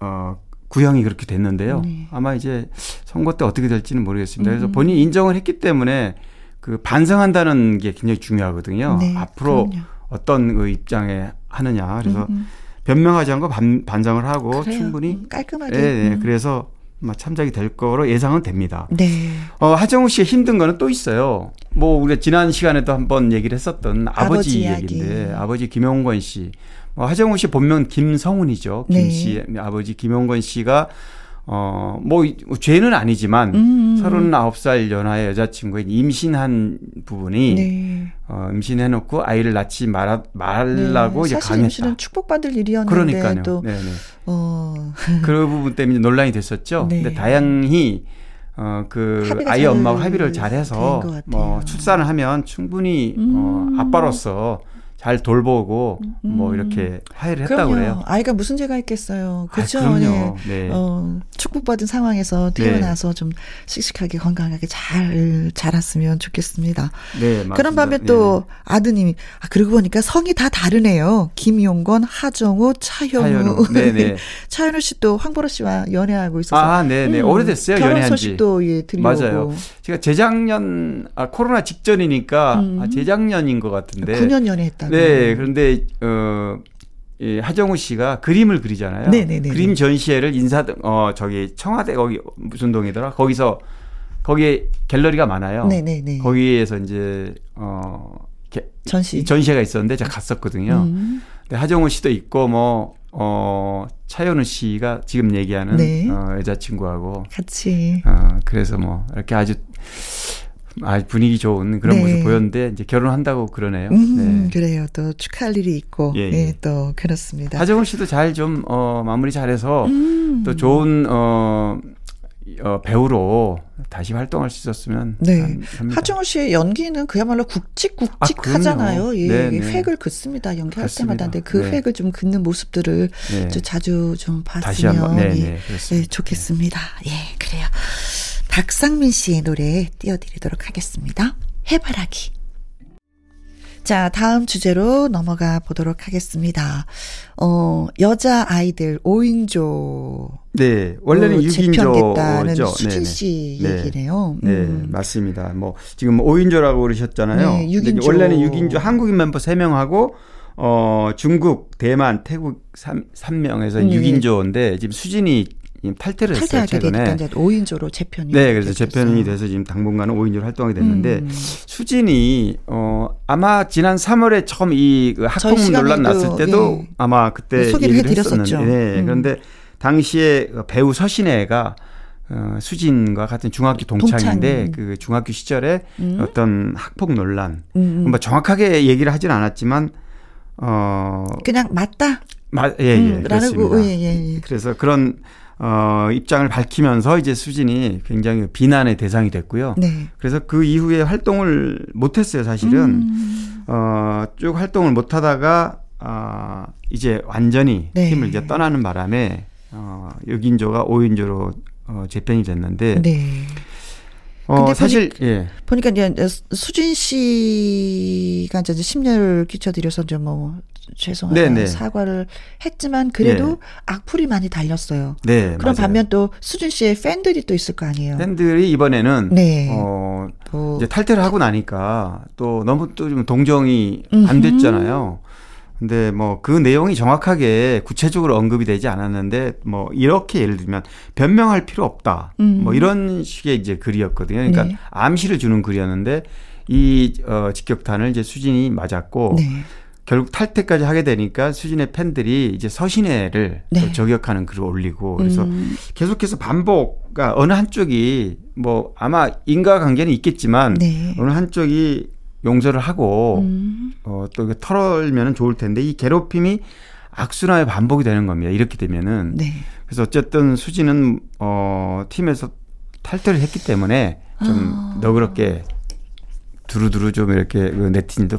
어 구형이 그렇게 됐는데요. 네. 아마 이제 선거 때 어떻게 될지는 모르겠습니다. 그래서 음. 본인이 인정을 했기 때문에 그 반성한다는 게 굉장히 중요하거든요. 네, 앞으로 그럼요. 어떤 그 입장에 하느냐. 그래서 음, 변명하지 않고 반, 반성을 하고 그래요. 충분히 음, 깔끔하게. 네, 네. 음. 그래서 참작이 될 거로 예상은 됩니다. 네. 어, 하정우 씨의 힘든 거는 또 있어요. 뭐, 우리가 지난 시간에도 한번 얘기를 했었던 아버지, 아버지. 얘기인데, 아버지 김용건 씨. 뭐, 하정우 씨 본명 김성훈이죠. 김 네. 씨, 아버지 김용건 씨가, 어, 뭐, 이- 죄는 아니지만, 음. 39살 연하의 여자친구에 임신한 부분이, 네. 어, 임신해놓고 아이를 낳지 말아, 말라고 네. 이제 사실 강요했다. 임신은 축복받을 일이었는데 그러니까요. 또 네네. 어, 그 부분 때문에 논란이 됐었죠. 네. 근데 다행히 어 그 아이 잘 엄마가 합의를 잘해서. 뭐 출산을 하면 충분히 어 음. 아빠로서 잘 돌보고 뭐 음. 이렇게 화해를 했다고. 그래요. 아이가 무슨 죄가 있겠어요. 아, 그렇죠. 그럼요. 네. 어, 축복받은 상황에서 태어나서 좀 씩씩하게 건강하게 잘 자랐으면 좋겠습니다. 네, 맞습니다. 그런 반면 또 아드님이 아 그러고 보니까 성이 다 다르네요. 김용건, 하정우, 차현우. 차현우. 네네. 차현우 씨도 황보라 씨와 연애하고 있어서 아, 네 네. 음, 오래됐어요. 결혼 연애한 지. 소식도 예 들려오고. 맞아요. 제가 재작년 아 코로나 직전이니까 음. 아, 재작년인 것 같은데. 9년 연애했다고. 네, 그런데 어이 하정우 씨가 그림을 그리잖아요. 네네네. 그림 전시회를 인사동 어 저기 청와대 거기 무슨 동이더라? 거기서 거기에 갤러리가 많아요. 네네네. 거기에서 이제 어 게- 전시. 이 전시회가 있었는데 제가 갔었거든요. 음. 근데 하정우 씨도 있고 뭐 어 차현우 씨가 지금 얘기하는 네. 어, 여자친구하고 같이. 어 그래서 뭐 이렇게 아주 아주 분위기 좋은 그런 네. 모습 보였는데 이제 결혼한다고 그러네요. 음, 네. 그래요. 또 축하할 일이 있고, 예, 예, 예. 또 그렇습니다. 하정우 씨도 잘 좀 어, 마무리 잘해서 음. 또 좋은 어, 어, 배우로 다시 활동할 수 있었으면 네. 한- 합니다. 하정우 씨의 연기는 그야말로 아, 굵직굵직 그럼요. 하잖아요. 예, 네, 예, 네. 획을 긋습니다. 연기할 그렇습니다. 때마다. 근데 그 네. 획을 좀 긋는 모습들을 네. 좀 자주 좀 봤으면 다시 한번 네, 예, 네. 예, 좋겠습니다. 예, 그래요. 박상민 씨의 노래 띄워드리도록 하겠습니다. 해바라기. 자, 다음 주제로 넘어가 보도록 하겠습니다. 어, 여자 아이들 5인조. 네, 원래는 재편겠다는 6인조죠. 수진 씨 네. 얘기네요. 네, 음. 맞습니다. 뭐 지금 5인조라고 그러셨잖아요. 네, 근데 6인조. 원래는 6인조 한국인 멤버 3명하고 어 중국, 대만, 태국 3, 3명에서 네. 6인조인데 지금 수진이 탈퇴를 했어요, 최근에. 이제 5인조로 재편이. 네, 그래서 됐었어요. 재편이 돼서 지금 당분간은 5인조로 활동하게 됐는데 음. 수진이 어 아마 지난 3월에 처음 이그 저희 학폭 논란 났을 때도 예. 아마 그때 소개를 얘기를 해드렸었죠. 했었는데 네, 음. 그런데 당시에 배우 서신혜가 어, 수진과 같은 중학교 동창인데 동창. 그 중학교 시절에 음. 어떤 학폭 논란 음, 음. 뭐 정확하게 얘기를 하진 않았지만 어 그냥 맞다. 마, 예, 예, 음, 그렇습니다. 예, 예, 예. 그래서 그런 어 입장을 밝히면서 이제 수진이 굉장히 비난의 대상이 됐고요. 네. 그래서 그 이후에 활동을 못했어요, 사실은. 음. 어, 쭉 활동을 못하다가, 아, 이제 완전히 네. 팀을 이제 떠나는 바람에, 어, 6인조가 5인조로 어, 재편이 됐는데, 네. 어, 근데 사실 예. 보니까 이제 수진 씨가 이제 심려를 끼쳐드려서 이제 뭐 죄송하다 네네. 사과를 했지만 그래도 예. 악플이 많이 달렸어요. 네. 그럼 맞아요. 반면 또 수진 씨의 팬들이 또 있을 거 아니에요. 팬들이 이번에는 네. 어 뭐 이제 탈퇴를 하고 나니까 또 너무 또 좀 동정이. 안 됐잖아요. 근데 뭐 그 내용이 정확하게 구체적으로 언급이 되지 않았는데 뭐 이렇게 예를 들면 변명할 필요 없다. 음. 뭐 이런 식의 이제 글이었거든요. 그러니까 네. 암시를 주는 글이었는데 이 어, 직격탄을 이제 수진이 맞았고 네. 결국 탈퇴까지 하게 되니까 수진의 팬들이 이제 서신회를 네. 또 저격하는 글을 올리고 그래서 음, 계속해서 반복, 그러니까 어느 한쪽이 뭐 아마 인과관계는 있겠지만 네. 어느 한쪽이 용서를 하고 음, 어, 또 털어면 좋을 텐데 이 괴롭힘이 악순환의 반복이 되는 겁니다. 이렇게 되면은 네. 그래서 어쨌든 수지는 어, 팀에서 탈퇴를 했기 때문에 좀 아. 너그럽게 두루두루 좀 이렇게 그 네티즌도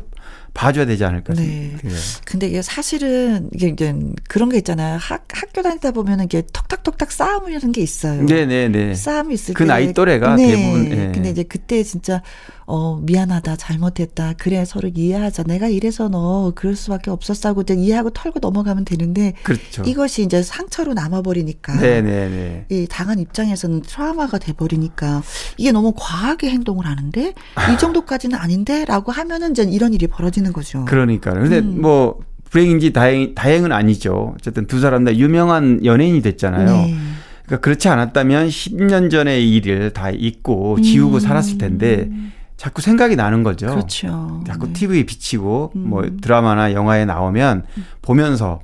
봐줘야 되지 않을까 네. 생각해요. 근데 이게 사실은 이게 이제 그런 게 있잖아요. 학, 학교 다니다 보면은 이게 톡탁톡탁 싸움이라는 게 있어요. 네네네. 싸움이 있을 그 때. 나이 또래가 네. 대부분, 예. 근데 이제 그때 진짜 어 미안하다 잘못했다 그래 서로 이해하자 내가 이래서 너 그럴 수밖에 없었어 하고 이제 이해하고 털고 넘어가면 되는데 그렇죠. 이것이 이제 상처로 남아버리니까 네네네. 이 당한 입장에서는 트라우마가 돼버리니까 이게 너무 과하게 행동을 하는데 이 정도까지는 아닌데 라고 하면은 이제 이런 일이 벌어지는 거죠. 그러니까요. 근데 음. 뭐 불행인지 다행 다행은 아니죠. 어쨌든 두 사람 다 유명한 연예인이 됐잖아요. 네. 그러니까 그렇지 않았다면 10년 전의 일을 다 잊고 지우고 음. 살았을 텐데 자꾸 생각이 나는 거죠. 그렇죠. 자꾸 네. TV에 비치고 음. 뭐 드라마나 영화에 나오면 보면서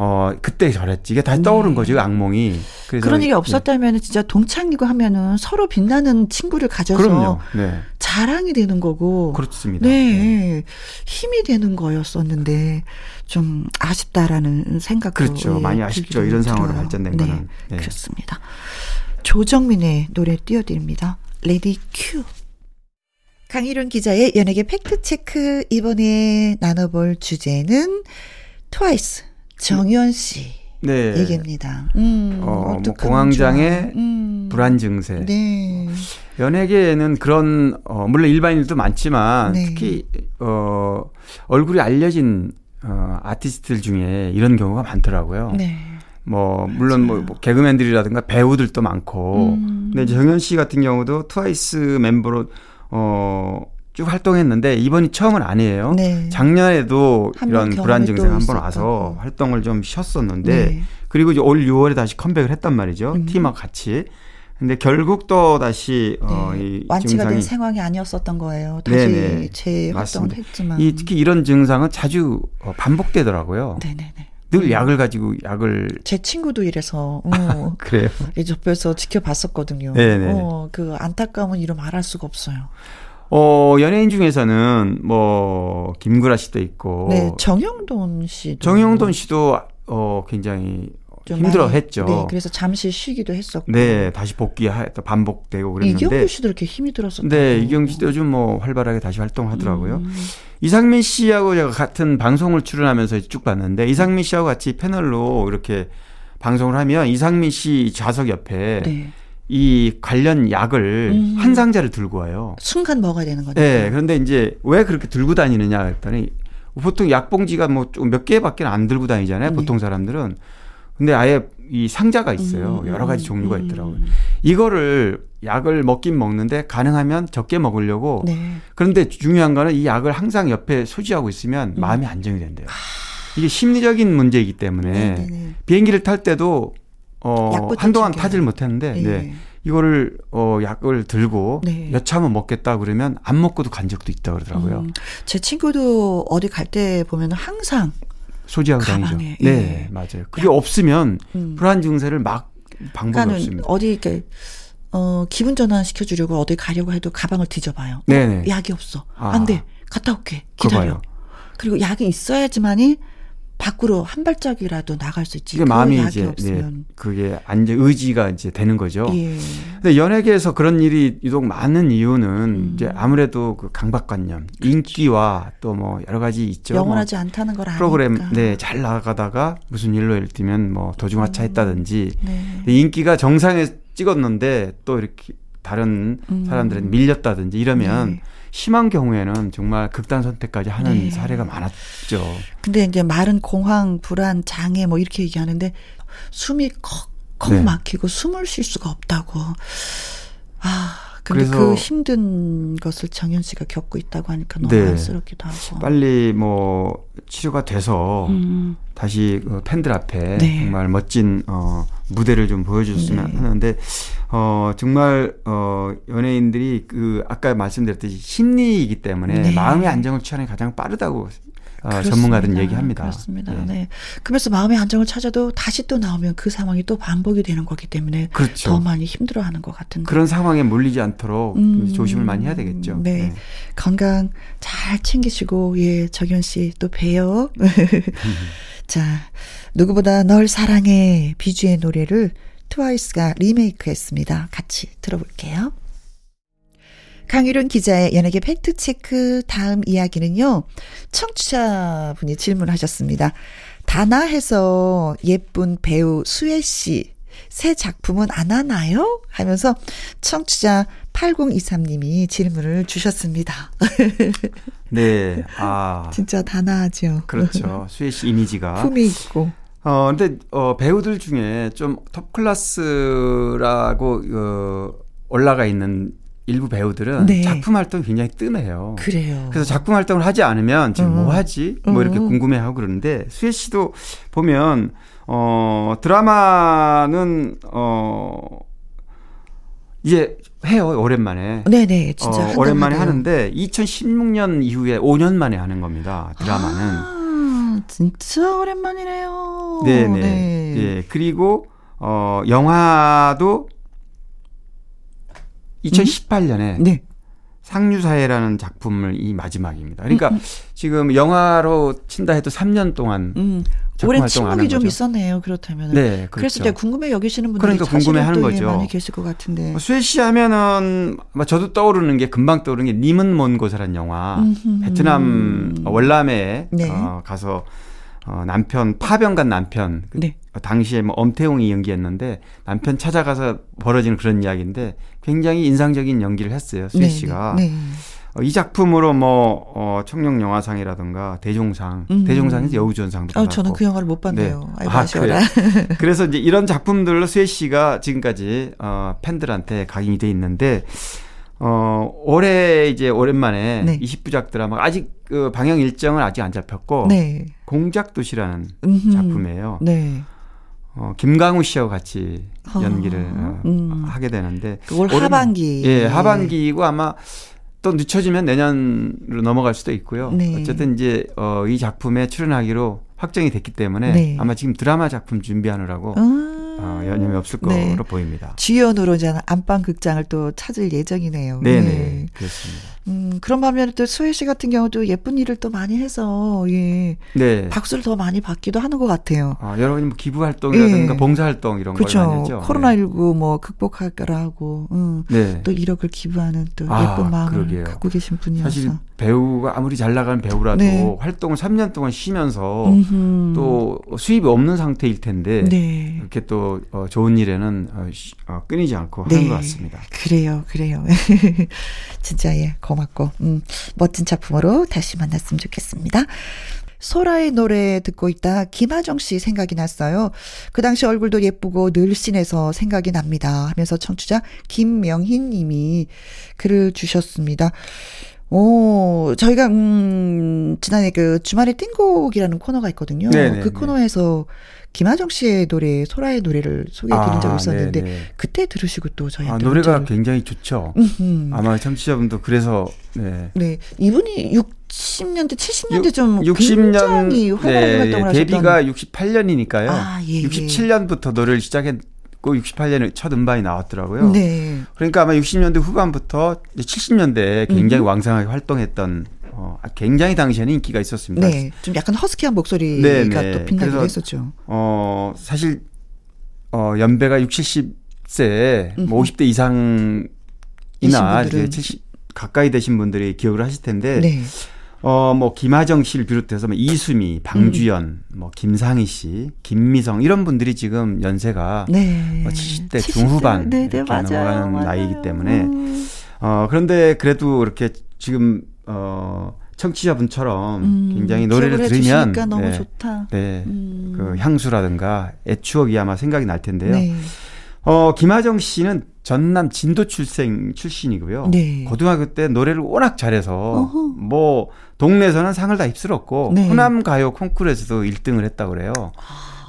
어 그때 저랬지 이게 다시 떠오른 거죠 그 악몽이. 그래서 그런 일이 예. 없었다면 진짜 동창이고 하면은 서로 빛나는 친구를 가져서 그럼요. 네. 자랑이 되는 거고 그렇습니다. 네. 힘이 되는 거였었는데 좀 아쉽다라는 생각도 그렇죠. 예, 많이 아쉽죠. 이런 상황으로. 발전된 네. 거는. 네. 그렇습니다. 조정민의 노래 띄워드립니다. Ready cue. 강희룡 기자의 연예계 팩트체크 이번에 나눠볼 주제는 트와이스 정연 씨 네. 얘기입니다. 음, 어, 뭐 공황장애. 음. 불안 증세. 네. 연예계에는 그런 어 물론 일반인들도 많지만 네. 특히 어 얼굴이 알려진 어 아티스트들 중에 이런 경우가 많더라고요. 네. 뭐 물론 뭐, 뭐 개그맨들이라든가 배우들도 많고. 음. 근데 정현 씨 같은 경우도 트와이스 멤버로 어 쭉 활동했는데 이번이 처음은 아니에요. 네. 작년에도 이런 불안 증세가 또한 번. 와서 활동을 좀 쉬었었는데 네. 그리고 이제 올 6월에 다시 컴백을 했단 말이죠. 음. 팀하고 같이. 근데 결국 또 다시 어, 네. 이 완치가 된 증상이 상황이 아니었었던 거예요. 다시 네네. 재활동을 맞습니다. 했지만. 이 특히 이런 증상은 자주 어, 반복되더라고요. 네네네. 늘 음. 약을 가지고 약을 제 친구도 이래서 어, 그래요. 이 옆에서 지켜봤었거든요. 네네. 어, 그 안타까움은 이루 말할 수가 없어요. 어, 연예인 중에서는 뭐 김구라 씨도 있고 네, 정영돈 씨도 정영돈 씨도 어 굉장히 좀 힘들어 많이- 했죠. 네, 그래서 잠시 쉬기도 했었고. 네, 다시 복귀또 반복되고 그랬는데 이경규 씨도 이렇게 힘이 들었었고. 네, 이경규 씨도 요즘 뭐 활발하게 다시 활동하더라고요. 음. 이상민 씨하고 제가 같은 방송을 출연하면서 쭉 봤는데 이상민 씨하고 같이 패널로 이렇게 방송을 하면 이상민 씨 좌석 옆에 네. 이 관련 약을 음. 한 상자를 들고 와요. 순간 먹어야 되는 거죠. 네, 그런데 이제 왜 그렇게 들고 다니느냐 했더니 보통 약봉지가 뭐 몇 개밖에 안 들고 다니잖아요. 네. 보통 사람들은. 근데 아예 이 상자가 있어요. 음, 여러 가지 음, 종류가 음. 있더라고요. 이거를 약을 먹긴 먹는데 가능하면 적게 먹으려고 네. 그런데 중요한 거는 이 약을 항상 옆에 소지하고 있으면 음. 마음이 안정이 된대요. 이게 심리적인 문제이기 때문에 네, 네, 네. 비행기를 탈 때도 어 한동안 챙겨요. 타질 못했는데 네. 네. 이거를 어 약을 들고 네. 여차하면 먹겠다 그러면 안 먹고도 간 적도 있다 그러더라고요. 음, 제 친구도 어디 갈 때 보면 항상 소지하고 다니죠. 예. 네, 맞아요. 그게 없으면 음. 불안 증세를 막 방법이 없습니다. 어디 이렇게 어 기분 전환 시켜주려고 어디 가려고 해도 가방을 뒤져봐요. 네네. 어, 약이 없어. 아. 안 돼. 갔다 올게. 기다려. 그리고 약이 있어야지만이 밖으로 한 발짝이라도 나갈 수 있지. 이게 그 마음이 이제 네, 없으면. 그게 안정 의지가 이제 되는 거죠. 예. 근데 연예계에서 그런 일이 유독 많은 이유는 음. 이제 아무래도 그 강박관념, 인기와 또 뭐 여러 가지 있죠. 영원하지 않다는 걸뭐 아니까. 프로그램 네잘 나가다가 무슨 일로 예를 들면 뭐 도중하차 했다든지 네. 인기가 정상에 찍었는데 또 이렇게 다른 음. 사람들한테 밀렸다든지 이러면 네. 심한 경우에는 정말 극단 선택까지 하는 네. 사례가 많았죠. 근데 이제 말은 공황, 불안, 장애 뭐 이렇게 얘기하는데 숨이 컥 컥 네. 막히고 숨을 쉴 수가 없다고. 아, 근데 그래서- 그 힘든 것을 정현 씨가 겪고 있다고 하니까 너무 네. 안쓰럽기도 하고. 빨리 뭐 치료가 돼서 음, 다시 그 팬들 앞에 네. 정말 멋진 어 무대를 좀 보여줬으면 네. 하는데 어 정말 어 연예인들이 그 아까 말씀드렸듯이 심리이기 때문에 네. 마음의 안정을 취하는 게 가장 빠르다고 어. 전문가들은 얘기합니다. 그렇습니다. 예. 네. 그러면서 마음의 안정을 찾아도 다시 또 나오면 그 상황이 또 반복이 되는 거기 때문에 그렇죠. 더 많이 힘들어하는 것 같은데. 그런 상황에 몰리지 않도록 음, 조심을 많이 해야 되겠죠. 네. 건강 잘 챙기시고, 예, 정현 씨 또 봬요. 자, 누구보다 널 사랑해 비주의 노래를 트와이스가 리메이크 했습니다. 같이 들어볼게요. 강유론 기자의 연예계 팩트체크 다음 이야기는요. 청취자분이 질문하셨습니다. 다나해서 예쁜 배우 수혜 씨. 새 작품은 안 하나요? 하면서 청취자 8023님이 질문을 주셨습니다. 네. 아. 진짜 다나하죠. 그렇죠. 수혜 씨 이미지가. 품이 있고. 어, 근데, 어, 배우들 중에 좀 톱 클래스라고, 어, 올라가 있는 일부 배우들은 네. 작품 활동이 굉장히 뜸해요. 그래요. 그래서 작품 활동을 하지 않으면 지금 음. 뭐 하지? 뭐 이렇게 음. 궁금해 하고 그러는데, 수혜 씨도 보면, 어, 드라마는, 어, 이제 해요, 오랜만에. 네네, 진짜. 어, 오랜만에. 하는데 2016년 이후에 5년 만에 하는 겁니다. 드라마는. 아, 진짜 오랜만이네요. 네네. 네. 예. 그리고 어 영화도 2018년에 네. 상류사회라는 작품을 이 마지막입니다. 그러니까 지금 영화로 친다 해도 3년 동안 음. 오랜 활동을 침묵이 좀 거죠. 있었네요. 그렇다면. 네, 그렇죠. 그래서 이제 궁금해 여기시는 분들이 그러니까 궁금해하는 또 예, 거죠. 많이 계실 것 같은데. 수혜 씨 하면은 뭐 저도 떠오르는 게 금방 떠오르는 게 님은 먼 곳이라는 영화. 음흠. 베트남 월남에 네. 어, 가서 어, 남편 파병 간 남편 그 네. 당시에 뭐 엄태웅이 연기했는데 남편 찾아가서 벌어지는 그런 이야기인데 굉장히 인상적인 연기를 했어요 수혜 네, 씨가 네. 어, 이 작품으로 뭐 어, 청룡 영화상이라든가 대종상 음. 대종상에서 여우주연상도 어, 받았고 저는 그 영화를 못 봤네요. 네. 아, 아쉬워라. 그래서 이제 이런 작품들로 수혜 씨가 지금까지 어, 팬들한테 각인이 돼 있는데 어, 올해 이제 오랜만에 네. 20부작 드라마 아직 그 방영 일정은 아직 안 잡혔고 네. 공작 도시라는 음흠. 작품이에요. 네. 어, 김강우 씨하고 같이 어, 연기를 어, 음. 하게 되는데 올해- 하반기. 예, 하반기이고 아마 또 늦춰지면 내년으로 넘어갈 수도 있고요. 네. 어쨌든 이제 어, 이 작품에 출연하기로 확정이 됐기 때문에 네. 아마 지금 드라마 작품 준비하느라고 음. 어, 연임이 없을 네. 거로 보입니다. 주연으로 이제 안방 극장을 또 찾을 예정이네요. 네네 네. 그렇습니다. 음, 그런 반면에 또 수혜 씨 같은 경우도 예쁜 일을 또 많이 해서, 예. 네. 박수를 더 많이 받기도 하는 것 같아요. 어, 여러분이 뭐 기부 활동이라든가 예. 봉사 활동 이런 걸 많이. 했죠. 코로나19 뭐 극복하라고, 음, 네. 또 1억을 기부하는 또 아, 예쁜 마음을 그러게요. 갖고 계신 분이어서. 사실 배우가 아무리 잘 나가는 배우라도 네. 활동을 3년 동안 쉬면서 음흠. 또 수입이 없는 상태일 텐데 네. 이렇게 또 어, 좋은 일에는 어, 쉬- 어, 끊이지 않고 네. 하는 것 같습니다. 그래요, 그래요. 진짜 예, 고맙고, 음, 멋진 작품으로 다시 만났으면 좋겠습니다. 소라의 노래 듣고 있다 김하정 씨 생각이 났어요. 그 당시 얼굴도 예쁘고 늘씬해서 생각이 납니다. 하면서 청취자 김명희 님이 글을 주셨습니다. 오, 저희가, 음, 지난해 그 주말에 띵곡이라는 코너가 있거든요. 네네네. 그 코너에서 김하정 씨의 노래, 소라의 노래를 소개해 드린 적이 아, 있었는데, 네네. 그때 들으시고 또 저희한테. 아, 노래가 문자를- 굉장히 좋죠. 음흠. 아마 청취자분도 그래서 네. 네, 이분이 60년대, 70년대 육- 좀 60년 굉장히 활발하게 네, 활동을 하셨던. 데뷔가 68년이니까요. 아, 예, 예. 67년부터 노래를 시작했 고 68년에 첫 음반이 나왔더라고요. 네. 그러니까 아마 60년대 후반부터 70년대에 굉장히 음흠. 왕성하게 활동했던 어, 굉장히 당시에는 인기가 있었습니다. 네. 좀 약간 허스키한 목소리가 네, 네. 또 빛나기도 그래서 했었죠. 어, 사실 어, 연배가 6, 70세, 뭐 음흠. 50대 이상이나. 이제 70 가까이 되신 분들이 기억을 하실 텐데 네. 어, 뭐, 김하정 씨를 비롯해서 뭐 이수미, 방주연, 뭐, 김상희 씨, 김미성, 이런 분들이 지금 연세가 네. 뭐 70대 70대. 중후반 네, 네, 맞아요. 넘어가는 맞아요. 나이이기 때문에 음. 어, 그런데 그래도 이렇게 지금 어, 청취자분처럼 음, 굉장히 노래를 들으면 너무 네, 좋다. 네. 음. 그 향수라든가 애추억이 아마 생각이 날 텐데요. 네. 어, 김하정 씨는 전남 진도 출생 출신이고요. 네. 고등학교 때 노래를 워낙 잘해서 어허. 뭐 동네에서는 상을 다 휩쓸었고 네. 호남 가요 콩쿠르에서도 1등을 했다고 그래요.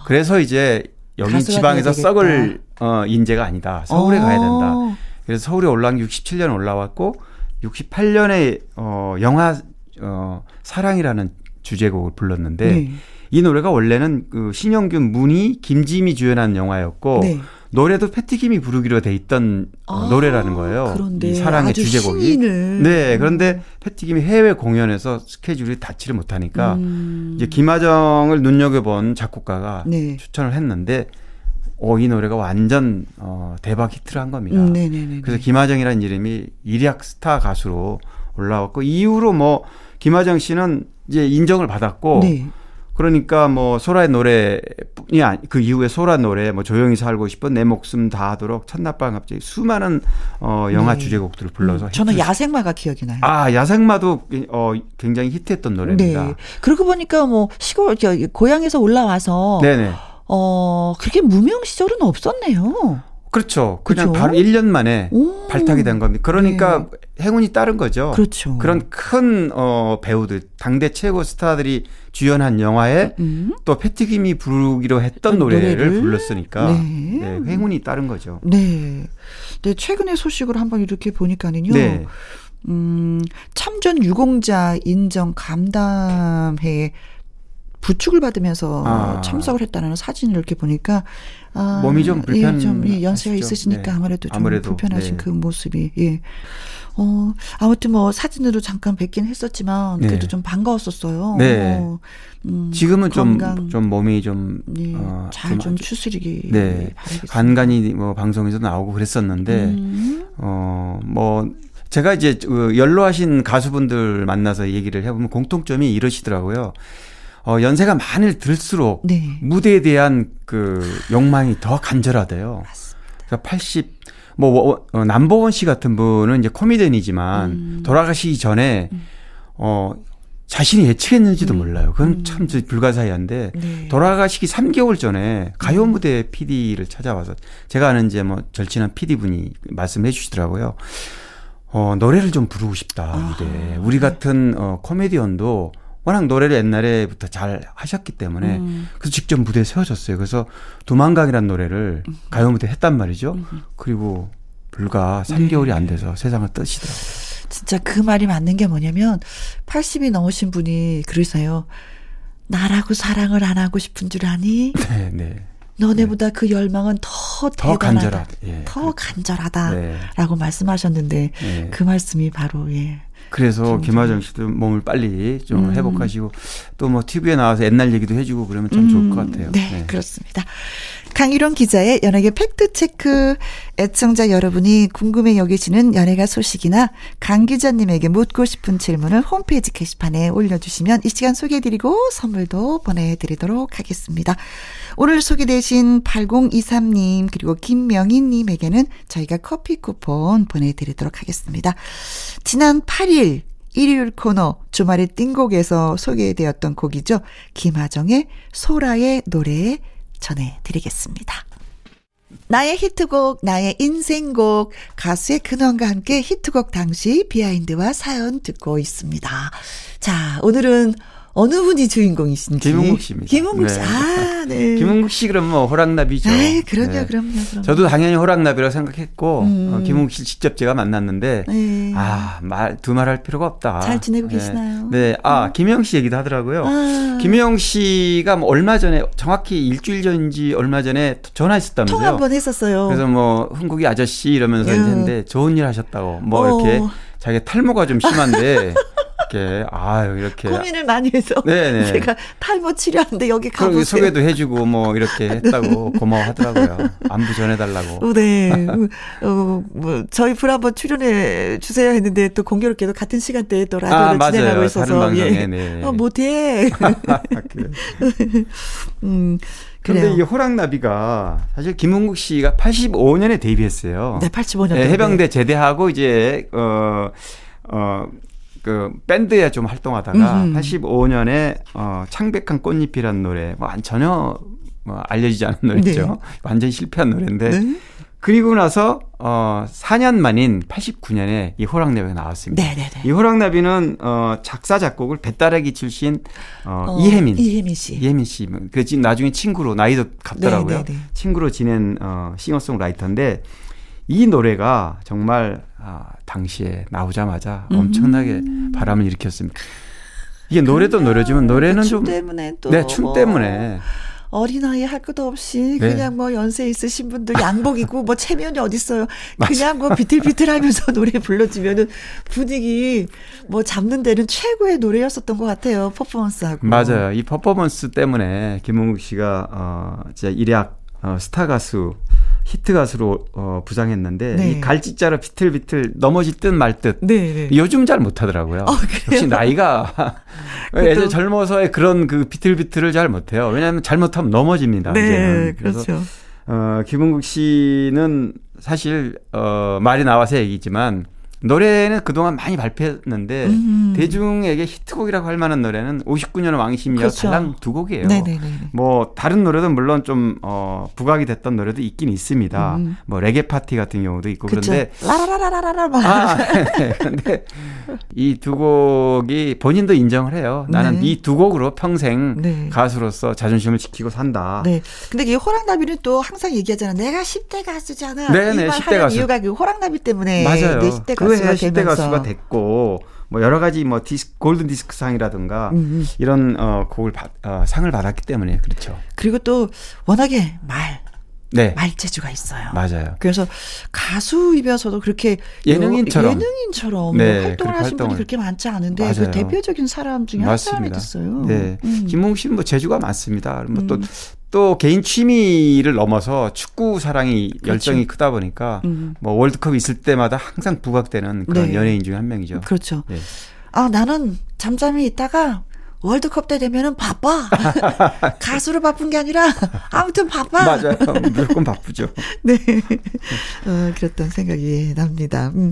그래서 이제 여기 지방에서. 썩을 어, 인재가 아니다. 서울에 가야 된다. 어. 그래서 서울에 올라온 게 67년 올라왔고 68년에 어 영화 어 사랑이라는 주제곡을 불렀는데 네. 이 노래가 원래는 그 신영균 문희 김지미 주연한 영화였고 네. 노래도 패티김이 부르기로 돼 있던 어, 아, 노래라는 거예요. 그런데 이 사랑의 주제곡이. 신인을. 네. 그런데 패티김이 해외 공연에서 스케줄이 닿지를 못하니까 음. 이제 김하정을 눈여겨본 작곡가가 네. 추천을 했는데 어, 이 노래가 완전 어, 대박 히트를 한 겁니다. 음, 네네네. 그래서 김하정이라는 이름이 일약 스타 가수로 올라왔고 이후로 뭐 김하정 씨는 이제 인정을 받았고 네. 그러니까 뭐 소라의 노래뿐이 아니 그 이후에 소라 노래 뭐 조용히 살고 싶어 내 목숨 다하도록 첫날밤 갑자기 수많은 어 영화 네. 주제곡들을 불러서 음, 저는 야생마가 기억이 나요. 아 야생마도 어 굉장히 히트했던 노래입니다. 네. 그러고 보니까 뭐 시골 저 고향에서 올라와서 네네. 어 그렇게 무명 시절은 없었네요. 그렇죠. 그냥 그죠? 바로 1년 만에 오. 발탁이 된 겁니다. 그러니까 행운이 따른 거죠. 그렇죠. 그런 큰 어, 배우들 당대 최고 스타들이 주연한 영화에 음. 또 패티김이 부르기로 했던 노래를, 노래를? 불렀으니까 네. 네, 행운이 따른 거죠. 네. 네, 최근의 소식을 한번 이렇게 보니까는요. 네. 음, 참전 유공자 인정 감담회에 부축을 받으면서 아. 참석을 했다는 사진을 이렇게 보니까 아, 몸이 좀 불편- 예, 좀 예, 연세가? 있으시니까 네. 아무래도 좀 아무래도, 불편하신 네. 그 모습이 예. 어, 아무튼 뭐 사진으로 잠깐 뵙긴 했었지만 네. 그래도 좀 반가웠었어요. 네. 어, 음, 지금은 좀, 건강, 좀 몸이 좀, 네, 어, 잘좀 좀 추스리기 네. 바라겠습니다. 간간히 뭐 방송에서 나오고 그랬었는데, 음. 어, 뭐, 제가 이제 그 연로하신 가수분들 만나서 얘기를 해보면 공통점이 이러시더라고요. 어, 연세가 많이 들수록 네. 무대에 대한 그 욕망이 더 간절하대요. 그러니까 80, 뭐, 워- 어, 남보원 씨 같은 분은 이제 코미디언이지만 음. 돌아가시기 전에, 어, 자신이 예측했는지도 몰라요. 그건 참저 불가사의한데 음. 네. 돌아가시기 3개월 전에 가요 무대 PD를 찾아와서 제가 아는 이제 뭐 절친한 PD 분이 말씀해 주시더라고요. 어, 노래를 좀 부르고 싶다, 아, 무대에. 우리 같은 어, 코미디언도 워낙 노래를 옛날에부터 잘 하셨기 때문에 음. 그래서 직접 무대에 세워졌어요. 그래서 도망강이라는 노래를 음. 가요 무대 했단 말이죠. 그리고 불과 3개월이 네. 안 돼서 세상을 떠시더라고요. 진짜 그 말이 맞는 게 뭐냐면 80이 넘으신 분이 그러세요. 나라고 사랑을 안 하고 싶은 줄 아니? 네, 네. 너네보다 그 열망은 더, 더. 간절하다. 예. 더 간절하다. 네. 라고 말씀하셨는데 네. 그 말씀이 바로 예. 그래서 좀, 김하정 씨도 몸을 빨리 좀 음. 회복하시고 또 뭐 TV에 나와서 옛날 얘기도 해주고 그러면 참 좋을 것 같아요. 네, 그렇습니다. 강일원 기자의 연예계 팩트체크 애청자 여러분이 궁금해 여기시는 연예가 소식이나 강 기자님에게 묻고 싶은 질문을 홈페이지 게시판에 올려주시면 이 시간 소개해드리고 선물도 보내드리도록 하겠습니다. 오늘 소개되신 8023님 그리고 김명희님에게는 저희가 커피 쿠폰 보내드리도록 하겠습니다. 지난 8일 일요일 코너 주말의 띵곡에서 소개되었던 곡이죠. 김하정의 소라의 노래 전해드리겠습니다. 나의 히트곡, 나의 인생곡, 가수의 근원과 함께 히트곡 당시 비하인드와 사연 듣고 있습니다. 자, 오늘은 어느 분이 주인공이신지. 김은국 씨입니다. 김은국 씨. 네. 아, 네. 김은국 씨 그러면 뭐 호랑나비죠. 아이, 그럼요, 네. 그럼요, 그럼요. 저도 당연히 호랑나비라고 생각했고 음. 어, 김은국 씨 직접 제가 만났는데 네. 아, 말 두 말 할 필요가 없다. 잘 지내고 네. 계시나요? 네. 아, 김영 씨 얘기도 하더라고요. 아. 김영 씨가 뭐 얼마 전에 정확히 일주일 전인지 얼마 전에 전화했었다면서요. 통화 한번 했었어요. 그래서 뭐 흥국이 아저씨 이러면서 예. 이제 했는데 좋은 일 하셨다고 뭐 어. 이렇게 자기 탈모가 좀 심한데 이렇게 아유 이렇게 고민을 많이 해서 네네. 제가 탈모 치료하는데 여기 가보세요. 소개도 해주고 뭐 이렇게 했다고 고마워하더라고요. 안부 전해달라고. 어, 네. 어, 뭐, 저희 프로 한번 출연해 주세요 했는데 또 공교롭게도 같은 시간대에 또 라디오를 아. 진행하고 다른 있어서. 방송에, 예. 네. 어, 못해. 그래. 음, 근데 그래요. 이 호랑나비가 사실 김은국 씨가 85년에 데뷔했어요. 네, 85년. 예, 해병대 제대하고 이제 어, 어어 그 밴드에 좀 활동하다가 음흠. 85년에 어 창백한 꽃잎이라는 노래 뭐 안- 전혀 뭐 알려지지 않은 노래죠. 네. 완전 실패한 노래인데 네. 그리고 나서 어 4년 만인 89년에 이 호랑나비가 나왔습니다. 네네네. 이 호랑나비는 어 작사 작곡을 배따라기 출신 어, 어, 이혜민 이혜민 씨. 이혜민 씨. 그 지금 나중에 친구로 나이도 같더라고요. 네, 네, 네. 친구로 지낸 어 싱어송라이터인데 이 노래가 정말 아, 당시에 나오자마자 음. 엄청나게 바람을 일으켰습니다. 이게 노래도 노래지만 노래는 춤 좀 때문에 또. 네, 춤 뭐 때문에 어린아이 할 것도 없이 네. 그냥 뭐 연세 있으신 분들 양복이고 뭐 체면이 어딨어요. 그냥 뭐 비틀비틀 하면서 노래 불러주면은 분위기 뭐 잡는 데는 최고의 노래였었던 것 같아요. 퍼포먼스하고. 맞아요. 이 퍼포먼스 때문에 김흥국 씨가 어 진짜 일약 어, 스타 가수 히트 가수로 어 부상했는데 네. 이 갈짓자로 비틀비틀 넘어질 듯말 듯. 네, 네. 요즘 잘 못하더라고요. 어? 역시 나이가 예전 젊어서의 그런 그 비틀비틀을 잘 못해요. 왜냐하면 잘못하면 넘어집니다. 네, 이제는. 그래서 그렇죠. 어, 김흥국 씨는 사실 어, 말이 나와서 얘기지만 노래는 그동안 많이 발표했는데 음. 대중에게 히트곡이라고 할 만한 노래는 59년 왕심이와 그렇죠. 달랑 두 곡이에요. 네네네. 뭐 다른 노래도 물론 좀 어, 부각이 됐던 노래도 있긴 있습니다. 음. 뭐 레게 파티 같은 경우도 있고 그렇죠. 그런데 라라라라라라 막. 아, 네. 근데 이 두 곡이 본인도 인정을 해요. 나는 네. 이두 곡으로 평생 네. 가수로서 자존심을 지키고 산다. 네. 근데 이 호랑나비는 또 항상 얘기하잖아. 내가 10대 가수잖아. 네네, 이말 10대 하는 가수. 이유가 그 호랑나비 때문에 맞아요. 내 10대 그 가수가 해에 10대 되면서. 가수가 됐고 뭐 여러 가지 뭐 디스, 골든 디스크 상이라든가 음, 음. 이런 어 곡을 받, 어, 상을 받았기 때문에 그렇죠. 그리고 또 워낙에 말, 네. 말재주가 있어요. 맞아요. 그래서 가수이면서도 그렇게 예능인처럼. 예능인처럼 네, 활동을 그렇게 하신 분이 활동을. 그렇게 많지 않은데 맞아요. 그 대표적인 사람 중에 한 사람이 됐어요. 네. 음. 김흥국 씨는 뭐 재주가 많습니다. 뭐 또, 음. 또 개인 취미를 넘어서 축구 사랑이 그렇죠. 열정이 크다 보니까 음. 뭐 월드컵 있을 때마다 항상 부각되는 그런 네. 연예인 중에 한 명이죠. 그렇죠. 네. 아 나는 잠잠히 있다가 월드컵 때 되면은 바빠. 가수로 바쁜 게 아니라 아무튼 바빠. 맞아요. 무조건 바쁘죠. 네. 어, 그랬던 생각이 납니다. 음.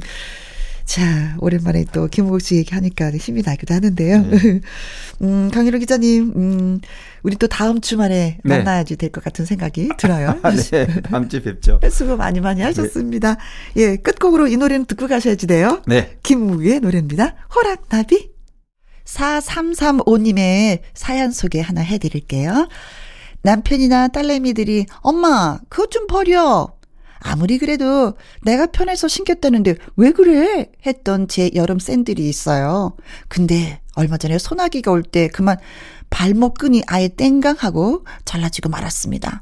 자, 오랜만에 또 김호국 씨 얘기하니까 힘이 나기도 하는데요. 네. 음, 강희로 기자님, 음, 우리 또 다음 주말에 네. 만나야지 될 것 같은 생각이 들어요. 아, 네. 다음 주에 뵙죠. 수고 많이 많이 하셨습니다. 예, 끝곡으로 이 노래는 듣고 가셔야지 돼요. 네. 김무기의 노래입니다. 호랑나비. 4335님의 사연 소개 하나 해드릴게요. 남편이나 딸내미들이 엄마 그것 좀 버려. 아무리 그래도 내가 편해서 신겼다는데 왜 그래? 했던 제 여름 샌들이 있어요. 근데 얼마 전에 소나기가 올 때 그만 발목끈이 아예 땡강하고 잘라지고 말았습니다.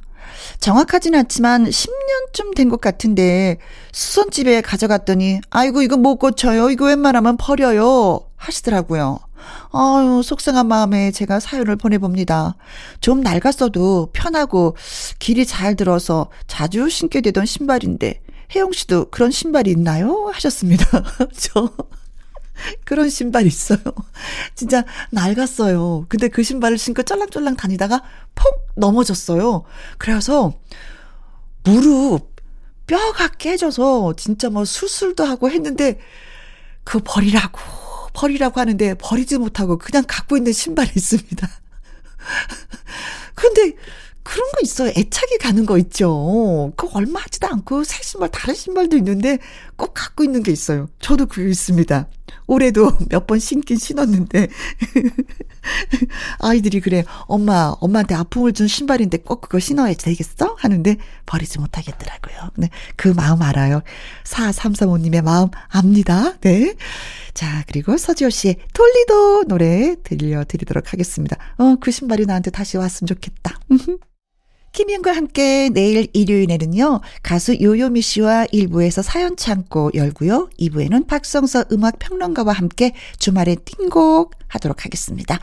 정확하진 않지만 10년쯤 된 것 같은데 수선집에 가져갔더니 아이고 이거 못 고쳐요. 이거 웬만하면 버려요. 하시더라고요. 아유 속상한 마음에 제가 사연을 보내봅니다. 좀 낡았어도 편하고 길이 잘 들어서 자주 신게 되던 신발인데 혜영 씨도 그런 신발이 있나요? 하셨습니다. 저 그런 신발 있어요. 진짜 낡았어요. 근데 그 신발을 신고 쩔랑쩔랑 다니다가 폭 넘어졌어요. 그래서 무릎 뼈가 깨져서 진짜 뭐 수술도 하고 했는데 그 버리라고 버리라고 하는데 버리지 못하고 그냥 갖고 있는 신발이 있습니다. 근데 그런 거 있어요. 애착이 가는 거 있죠. 그거 얼마 하지도 않고 새 신발, 다른 신발도 있는데 꼭 갖고 있는 게 있어요. 저도 그거 있습니다. 올해도 몇 번 신긴 신었는데 아이들이 그래. 엄마, 엄마한테 아픔을 준 신발인데 꼭 그거 신어야 되겠어? 하는데 버리지 못하겠더라고요. 네. 그 마음 알아요. 4335님의 마음 압니다. 네. 자, 그리고 서지호 씨의 톨리도 노래 들려드리도록 하겠습니다. 어, 그 신발이 나한테 다시 왔으면 좋겠다. 김희영과 함께 내일 일요일에는요, 가수 요요미 씨와 1부에서 사연 창고 열고요, 2부에는 박성서 음악 평론가와 함께 주말에 띵곡 하도록 하겠습니다.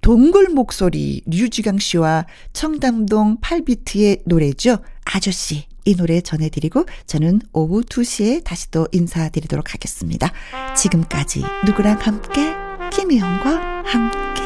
동굴 목소리 류지강 씨와 청담동 8비트의 노래죠. 아저씨. 이 노래 전해드리고 저는 오후 2시에 다시 또 인사드리도록 하겠습니다. 지금까지 누구랑 함께 김희영과 함께